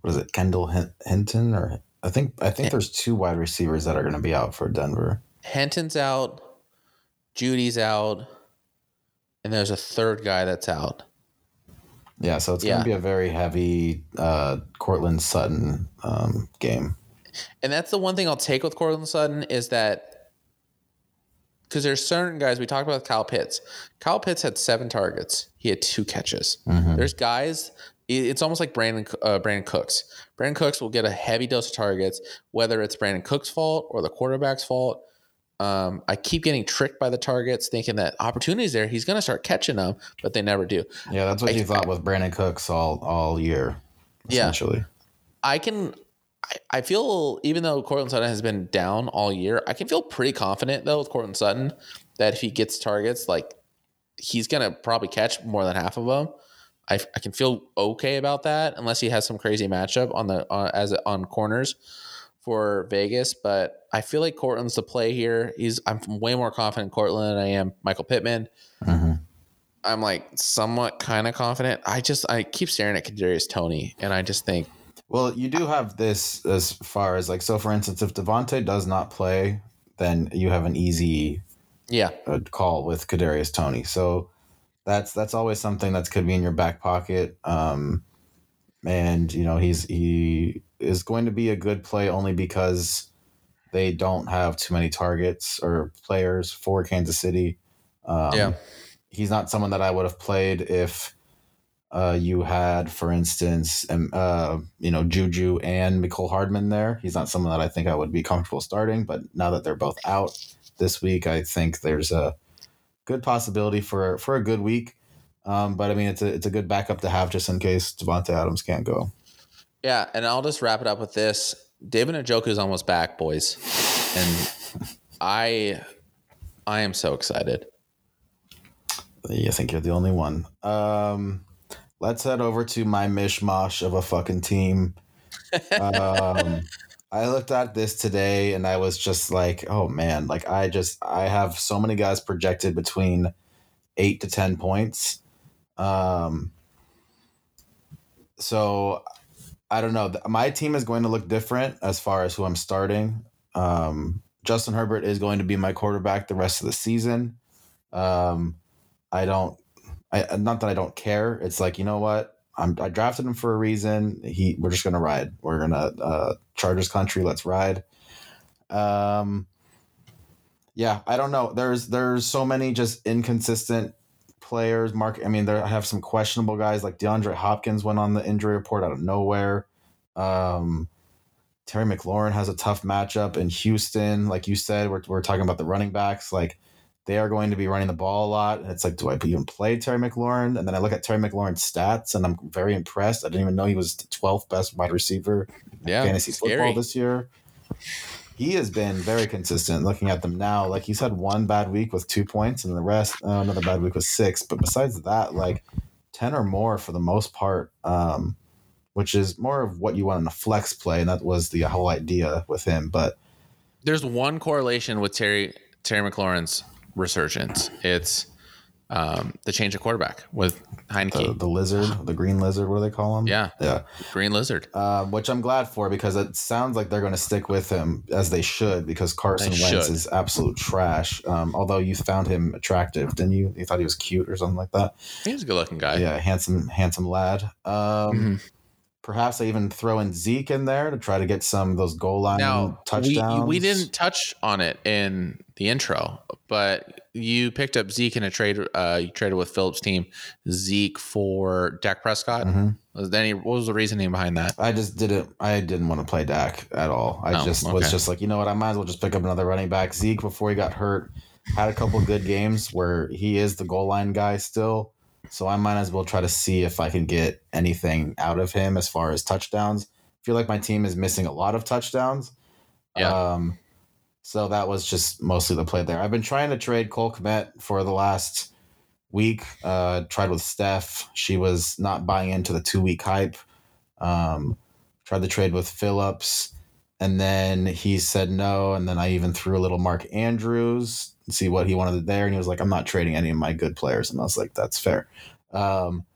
B: what is it, Kendall Hinton, or I think I think there's two wide receivers that are going to be out for Denver.
A: Hinton's out, Jeudy's out, and there's a third guy that's out.
B: Yeah, so it's going to be a very heavy uh, Courtland Sutton um, game.
A: And that's the one thing I'll take with Courtland Sutton is that because there's certain guys we talked about Kyle Pitts. Kyle Pitts had seven targets. He had two catches.
B: Mhm.
A: There's guys. It's almost like Brandin uh, Brandin Cooks. Brandin Cooks will get a heavy dose of targets, whether it's Brandin Cooks' fault or the quarterback's fault. Um, I keep getting tricked by the targets, thinking that opportunities there, he's going to start catching them, but they never do.
B: Yeah, that's what
A: I-
B: you thought with Brandin Cooks all all year.
A: Yeah. I can. I, I feel even though Courtland Sutton has been down all year, I can feel pretty confident though with Courtland Sutton that if he gets targets, like he's gonna probably catch more than half of them. I, I can feel okay about that unless he has some crazy matchup on the on, as on corners for Vegas. But I feel like Courtland's the play here. He's I'm way more confident in Courtland than I am Michael Pittman.
B: Mhm.
A: I'm like somewhat kind of confident. I just I keep staring at Kadarius Toney, and I just think
B: Well, you do have this as far as like so. For instance, if Davante does not play, then you have an easy
A: yeah,
B: uh, call with Kadarius Toney. So that's that's always something that's could be in your back pocket. Um, and you know he's he is going to be a good play only because they don't have too many targets or players for Kansas City. Um,
A: Yeah.
B: he's not someone that I would have played if uh, you had, for instance, um, uh, you know, Juju and Mecole Hardman there. He's not someone that I think I would be comfortable starting. But now that they're both out this week, I think there's a good possibility for for a good week. Um, but I mean, it's a it's a good backup to have just in case Davante Adams can't go.
A: Yeah, and I'll just wrap it up with this. David Njoku is almost back, boys, and I, I am so excited.
B: I think you're the only one. Um, let's head over to my mishmash of a fucking team. Um, I looked at this today and I was just like, oh man, like I just I have so many guys projected between eight to ten points. Um, so I don't know. My team is going to look different as far as who I'm starting. Um, Justin Herbert is going to be my quarterback the rest of the season. Um, I don't. I not that I don't care. It's like you know what. I'm, I drafted him for a reason. He, we're just gonna ride. We're gonna uh, Chargers country. Let's ride. Um, yeah, I don't know. There's there's so many just inconsistent players. Mark, I mean, there I have some questionable guys like DeAndre Hopkins went on the injury report out of nowhere. Um, Terry McLaurin has a tough matchup in Houston. Like you said, we're, we're talking about the running backs. Like they are going to be running the ball a lot. And it's like, do I even play Terry McLaurin? And then I look at Terry McLaurin's stats and I'm very impressed. I didn't even know he was the 12th best wide receiver in
A: Yeah,
B: fantasy
A: scary.
B: football this year. He has been very consistent looking at them now. Like he's had one bad week with two points and the rest, uh, another bad week with six. But besides that, like 10 or more for the most part, um, which is more of what you want in a flex play. And that was the whole idea with him. But
A: There's one correlation with Terry Terry McLaurin's resurgence. It's um, the change of quarterback with
B: the,
A: Heinicke.
B: the lizard, the green lizard, what do they call him?
A: yeah,
B: Yeah.
A: Green Lizard.
B: Uh, which I'm glad for because it sounds like they're going to stick with him as they should because Carson
A: They
B: Wentz
A: should.
B: is absolute trash. Um, although you found him attractive, didn't you? You thought he was cute or something like that.
A: He's a good looking guy.
B: yeah, handsome, handsome lad. Um,
A: Mhm.
B: Perhaps I even throw in Zeke in there to try to get some of those goal line
A: Now we,
B: touchdowns.
A: we didn't touch on it in the intro, but you picked up Zeke in a trade. Uh, you traded with Phillips' team Zeke for Dak Prescott.
B: Mhm.
A: Was there any? What was the reasoning behind that?
B: I just didn't. I didn't want to play Dak at all. I
A: Oh,
B: just was just like, you know what? I might as well just pick up another running back. Zeke before he got hurt had a couple good games where he is the goal line guy still. So I might as well try to see if I can get anything out of him as far as touchdowns. I feel like my team is missing a lot of touchdowns.
A: Yeah.
B: Um, so that was just mostly the play there. I've been trying to trade Cole Kmet for the last week. Uh, tried with Steph. She was not buying into the two week hype. Um, tried to trade with Phillips, and then he said no. And then I even threw a little Mark Andrews and see what he wanted there, and he was like, "I'm not trading any of my good players," and I was like, "That's fair." Um,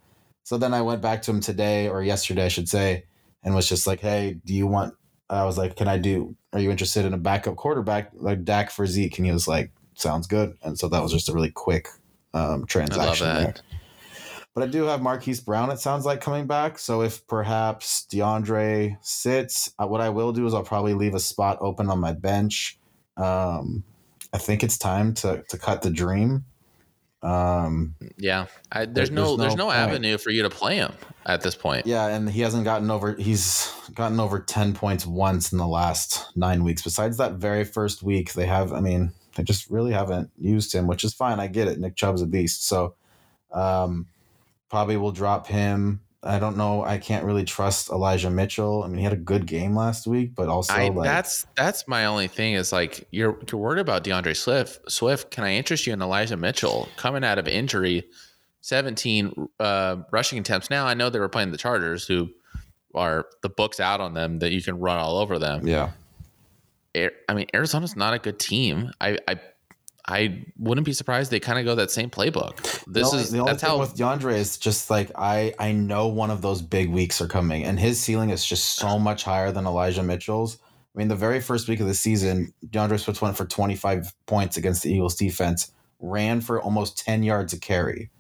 B: so then I went back to him today or yesterday, I should say, and was just like, "Hey, do you want?" I was like, "Can I do? Are you interested in a backup quarterback like Dak for Zeke?" And he was like, "Sounds good." And so that was just a really quick um, transaction
A: that.
B: there. But I do have Marquise Brown. It sounds like coming back. So if perhaps DeAndre sits, uh, what I will do is I'll probably leave a spot open on my bench. Um, I think it's time to to cut the dream. Um,
A: Yeah, I, there's,
B: There's
A: no,
B: no
A: there's no
B: point.
A: avenue for you to play him at this point.
B: yeah, and he hasn't gotten over. He's gotten over ten points once in the last nine weeks. Besides that very first week, they have. I mean, they just really haven't used him, which is fine. I get it. Nick Chubb's a beast, so um, probably will drop him. I don't know. I can't really trust Elijah Mitchell. I mean, he had a good game last week, but also
A: I,
B: like
A: that's that's my only thing is like you're you're worried about DeAndre Swift. Swift, can I interest you in Elijah Mitchell coming out of injury, 17 uh, rushing attempts. Now I know they were playing the Chargers, who are the books out on them that you can run all over them.
B: yeah.
A: I mean, Arizona's not a good team. I I, I wouldn't be surprised they kind of go that same playbook. This
B: the
A: is
B: the only
A: that's
B: thing
A: how
B: with DeAndre is just like I I know one of those big weeks are coming, and his ceiling is just so much higher than Elijah Mitchell's. I mean, the very first week of the season, DeAndre Swift went for 25 points against the Eagles defense, ran for almost 10 yards a carry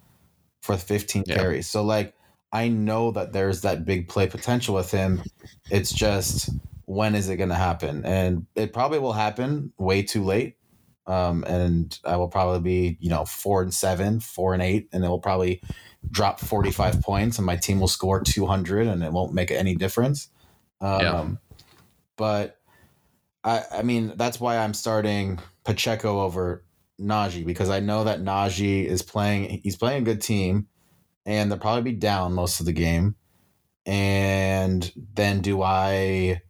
B: for 15
A: Yeah.
B: carries. So like I know that there's that big play potential with him. It's just when is it going to happen? And it probably will happen way too late. Um, and I will probably be, you know, four and seven, four and eight, and it will probably drop 45 points and my team will score 200 and it won't make any difference. Um,
A: Yeah.
B: But I, I mean, that's why I'm starting Pacheco over Najee because I know that Najee is playing, he's playing a good team and they'll probably be down most of the game. And then do I,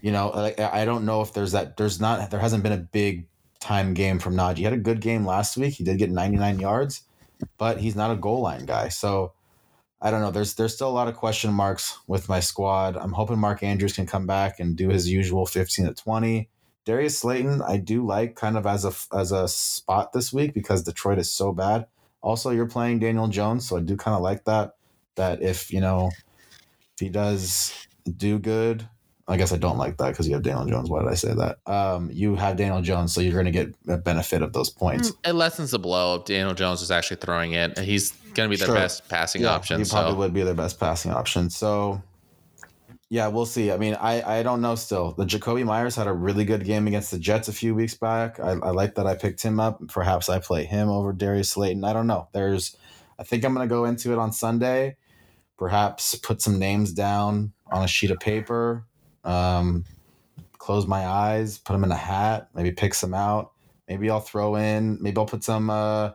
B: you know, like, I don't know if there's that, there's not, there hasn't been a big time game from Najee. He had a good game last week. He did get 99 yards, but he's not a goal line guy. So I don't know. There's there's still a lot of question marks with my squad. I'm hoping Mark Andrews can come back and do his usual 15 to 20. Darius Slayton, I do like kind of as a as a spot this week because Detroit is so bad. Also, you're playing Daniel Jones, so I do kind of like that. That if you know if he does do good, I guess I don't like that because you have Daniel Jones. Why did I say that? Um, you have Daniel Jones, so you're going to get a benefit of those points.
A: it lessens the blow of Daniel Jones is actually throwing it. He's going to be their
B: Sure.
A: best passing option.
B: He
A: So
B: probably would be their best passing option. So, yeah, we'll see. I mean, I, I don't know still. The Jakobi Meyers had a really good game against the Jets a few weeks back. I, I like that I picked him up. Perhaps I play him over Darius Slayton. I don't know. There's, I think I'm going to go into it on Sunday. Perhaps put some names down on a sheet of paper. Um, close my eyes, put them in a hat, maybe pick some out. Maybe I'll throw in, maybe I'll put some uh,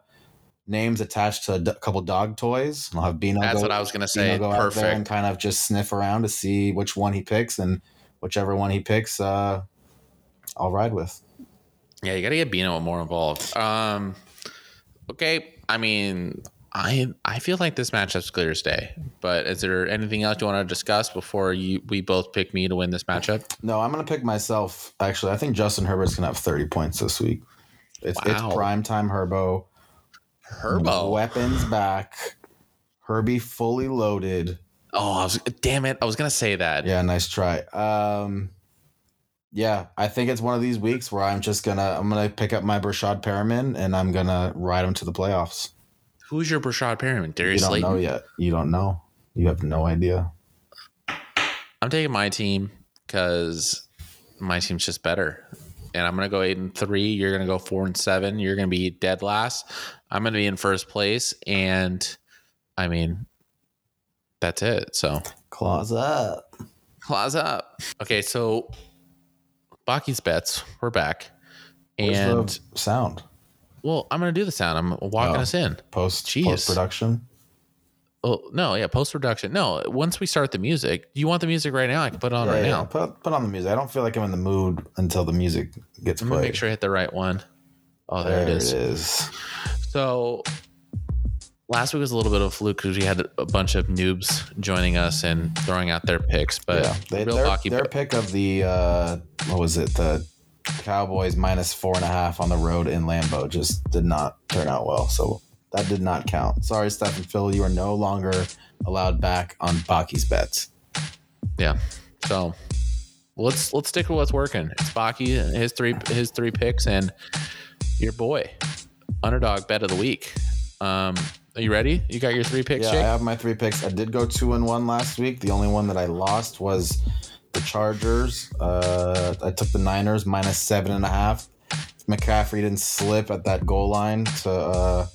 B: names attached to a d- couple dog toys. I'll have Bino
A: that's
B: go,
A: what I was going to
B: Bino
A: say.
B: go out there and
A: Perfect.
B: kind of just sniff around to see which one he picks, and whichever one he picks, uh, I'll ride with.
A: Yeah, you got to get Bino more involved. Um, okay. I mean, I I feel like this matchup's clear as day. But is there anything else you want to discuss before you we both pick me to win this matchup?
B: No, I'm gonna pick myself. Actually, I think Justin Herbert's gonna have 30 points this week. It's
A: Wow.
B: it's prime time Herbo.
A: Herbo.
B: Weapons back. Herbie fully loaded.
A: Oh, I was damn it. I was gonna say that.
B: Yeah, nice try. Um, yeah, I think it's one of these weeks where I'm just gonna I'm gonna pick up my Breshad Perriman and I'm gonna ride him to the playoffs.
A: Who's your Breshad Perriman?
B: You
A: Darius
B: don't
A: Slayton.
B: know yet. You don't know. You have no idea.
A: I'm taking my team because my team's just better. And I'm gonna go eight and three. You're gonna go four and seven. You're gonna be dead last. I'm gonna be in first place. And I mean, that's it. So
B: Claws up.
A: claws up. Okay, so Bakke's bets. We're back.
B: Where's
A: And
B: sound?
A: Well, I'm gonna do the sound. I'm walking
B: Oh.
A: us in.
B: Post post production.
A: Oh no, yeah, post production. No, once we start the music, do you want the music right now? I can put it on right now.
B: Put put on the music. I don't feel like I'm in the mood until the music gets
A: I'm
B: played.
A: gonna make sure I hit the right one. Oh, there, it is.
B: It is.
A: So last week was a little bit of a fluke because we had a bunch of noobs joining us and throwing out their picks. But
B: yeah, they,
A: real
B: their,
A: hockey,
B: their pick of the uh, what was it? The Cowboys minus four and a half on the road in Lambeau just did not turn out well. So that did not count. Sorry, Steph and Phil, you are no longer allowed back on Bakke's bets.
A: yeah. So let's let's stick with what's working. It's Baki, his three his three picks, and your boy, underdog bet of the week. Um, are you ready? You got your three picks,
B: Yeah, I have my three picks. I did go two and one last week. The only one that I lost was the Chargers. Uh, I took the Niners minus seven and a half. McCaffrey didn't slip at that goal line to uh,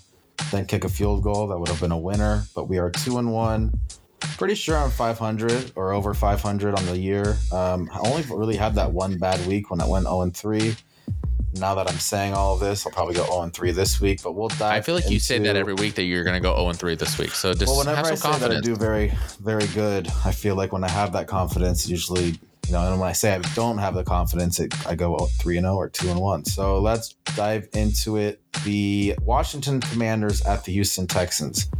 B: then kick a field goal, that would have been a winner. But we are two and one. Pretty sure I'm 500 or over 500 on the year. Um, I only really had that one bad week when I went 0 and 3. Now that I'm saying all of this, I'll probably go 0 and 3 this week. But we'll dive.
A: I feel like you say that every week that you're going to go 0 and 3 this week. So just
B: well, whenever
A: have
B: I
A: some
B: say that I
A: confidence.
B: do very, very good, I feel like when I have that confidence, usually, you know, and when I say I don't have the confidence, it, I go oh, three and zero or two and one. So let's dive into it. The Washington Commanders at the Houston Texans.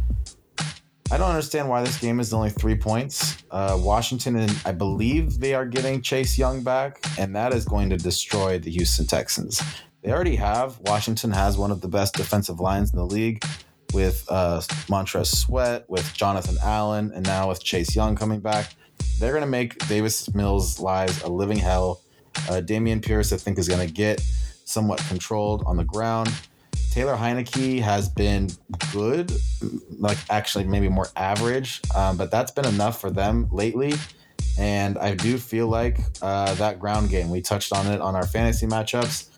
B: I don't understand why this game is only three points. Uh, Washington and I believe they are getting Chase Young back, and that is going to destroy the Houston Texans. They already have. Washington has one of the best defensive lines in the league with uh, Montez Sweat, with Jonathan Allen, and now with Chase Young coming back. They're going to make Davis Mills' lives a living hell. Uh, Dameon Pierce, I think, is going to get somewhat controlled on the ground. Taylor Heinicke has been good, like actually maybe more average, um, but that's been enough for them lately. And I do feel like uh, that ground game, we touched on it on our fantasy matchups.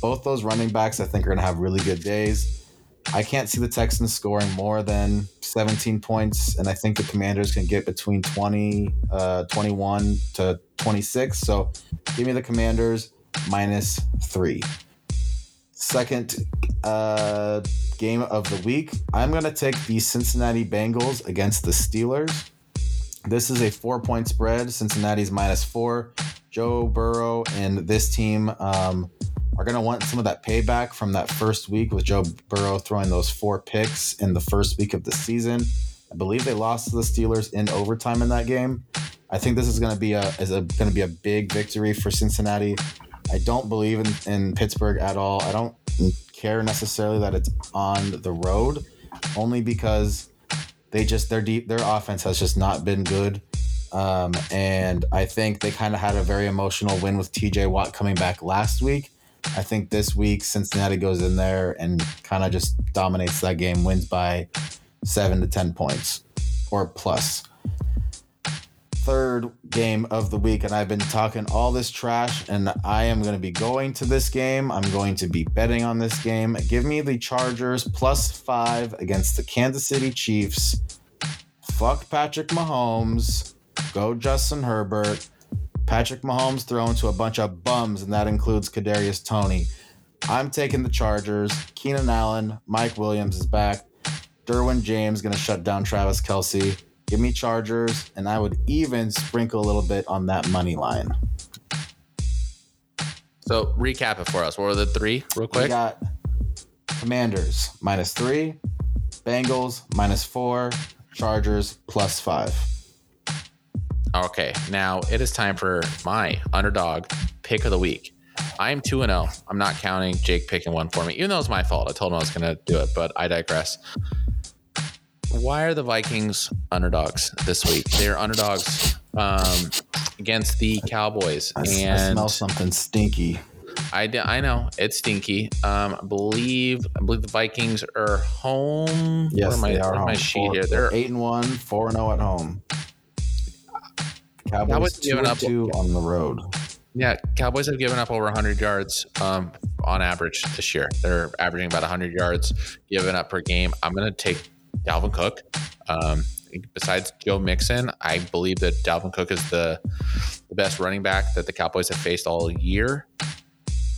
B: Both those running backs, I think, are going to have really good days. I can't see the Texans scoring more than 17 points, and I think the Commanders can get between 20, uh, 21 to 26. So give me the Commanders minus three. Second uh, game of the week, I'm going to take the Cincinnati Bengals against the Steelers. This is a four point spread. Cincinnati's minus four. Joe Burrow and this team um, are going to want some of that payback from that first week with Joe Burrow throwing those four picks in the first week of the season. I believe they lost to the Steelers in overtime in that game. I think this is going to be a is going to be a big victory for Cincinnati. I don't believe in, in Pittsburgh at all. I don't care necessarily that it's on the road, only because they just their deep their offense has just not been good. Um, and I think they kind of had a very emotional win with TJ Watt coming back last week. I think this week Cincinnati goes in there and kind of just dominates that game, wins by seven to ten points or plus. Third game of the week, and I've been talking all this trash, and I am going to be going to this game. I'm going to be betting on this game. Give me the Chargers plus five against the Kansas City Chiefs. Fuck Patrick Mahomes. Go Justin Herbert. Patrick Mahomes thrown to a bunch of bums, and that includes Kadarius Toney. I'm taking the Chargers. Keenan Allen, Mike Williams is back. Derwin James gonna shut down Travis Kelce. Give me Chargers, and I would even sprinkle a little bit on that money line.
A: So recap it for us. What were the three, real quick?
B: We got Commanders minus three, Bengals minus four, Chargers plus five.
A: Okay, now it is time for my underdog pick of the week. I am 2 0. I'm not counting Jake picking one for me, even though it's my fault. I told him I was going to do it, but I digress. Why are the Vikings underdogs this week? They're underdogs um, against the Cowboys.
B: I, s- I
A: and
B: smell something stinky.
A: I, d- I know it's stinky. Um, I believe I believe the Vikings are home.
B: Yes,
A: am
B: they are home.
A: My sheet
B: Four-
A: here. They're
B: eight and one, four and zero at home.
A: Cowboys
B: Cowboys two
A: giving
B: and
A: up-
B: two on the road.
A: Yeah, Cowboys have given up over 100 yards um, on average this year. They're averaging about 100 yards given up per game. I'm going to take Dalvin Cook. Um, besides Joe Mixon, I believe that Dalvin Cook is the the best running back that the Cowboys have faced all year.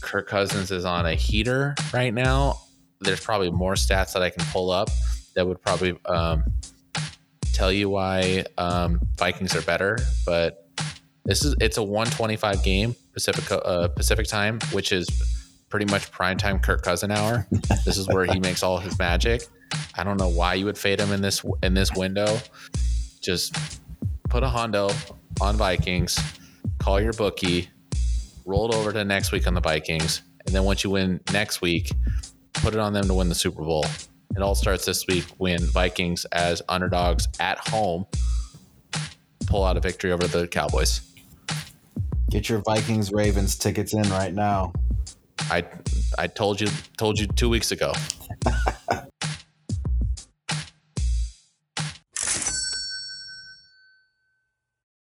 A: Kirk Cousins is on a heater right now. there's probably more stats that I can pull up that would probably um, tell you why um, Vikings are better, but this is it's a 125 game Pacific uh, Pacific time, which is pretty much prime time Kirk Cousin hour. this is where he makes all his magic. I don't know why you would fade him in this in this window. Just put a hondo on Vikings, call your bookie, roll it over to next week on the Vikings, and then once you win next week, put it on them to win the Super Bowl. It all starts this week when Vikings, as underdogs at home, pull out a victory over the Cowboys.
B: Get your Vikings Ravens tickets in right now.
A: I I told you told you two weeks ago.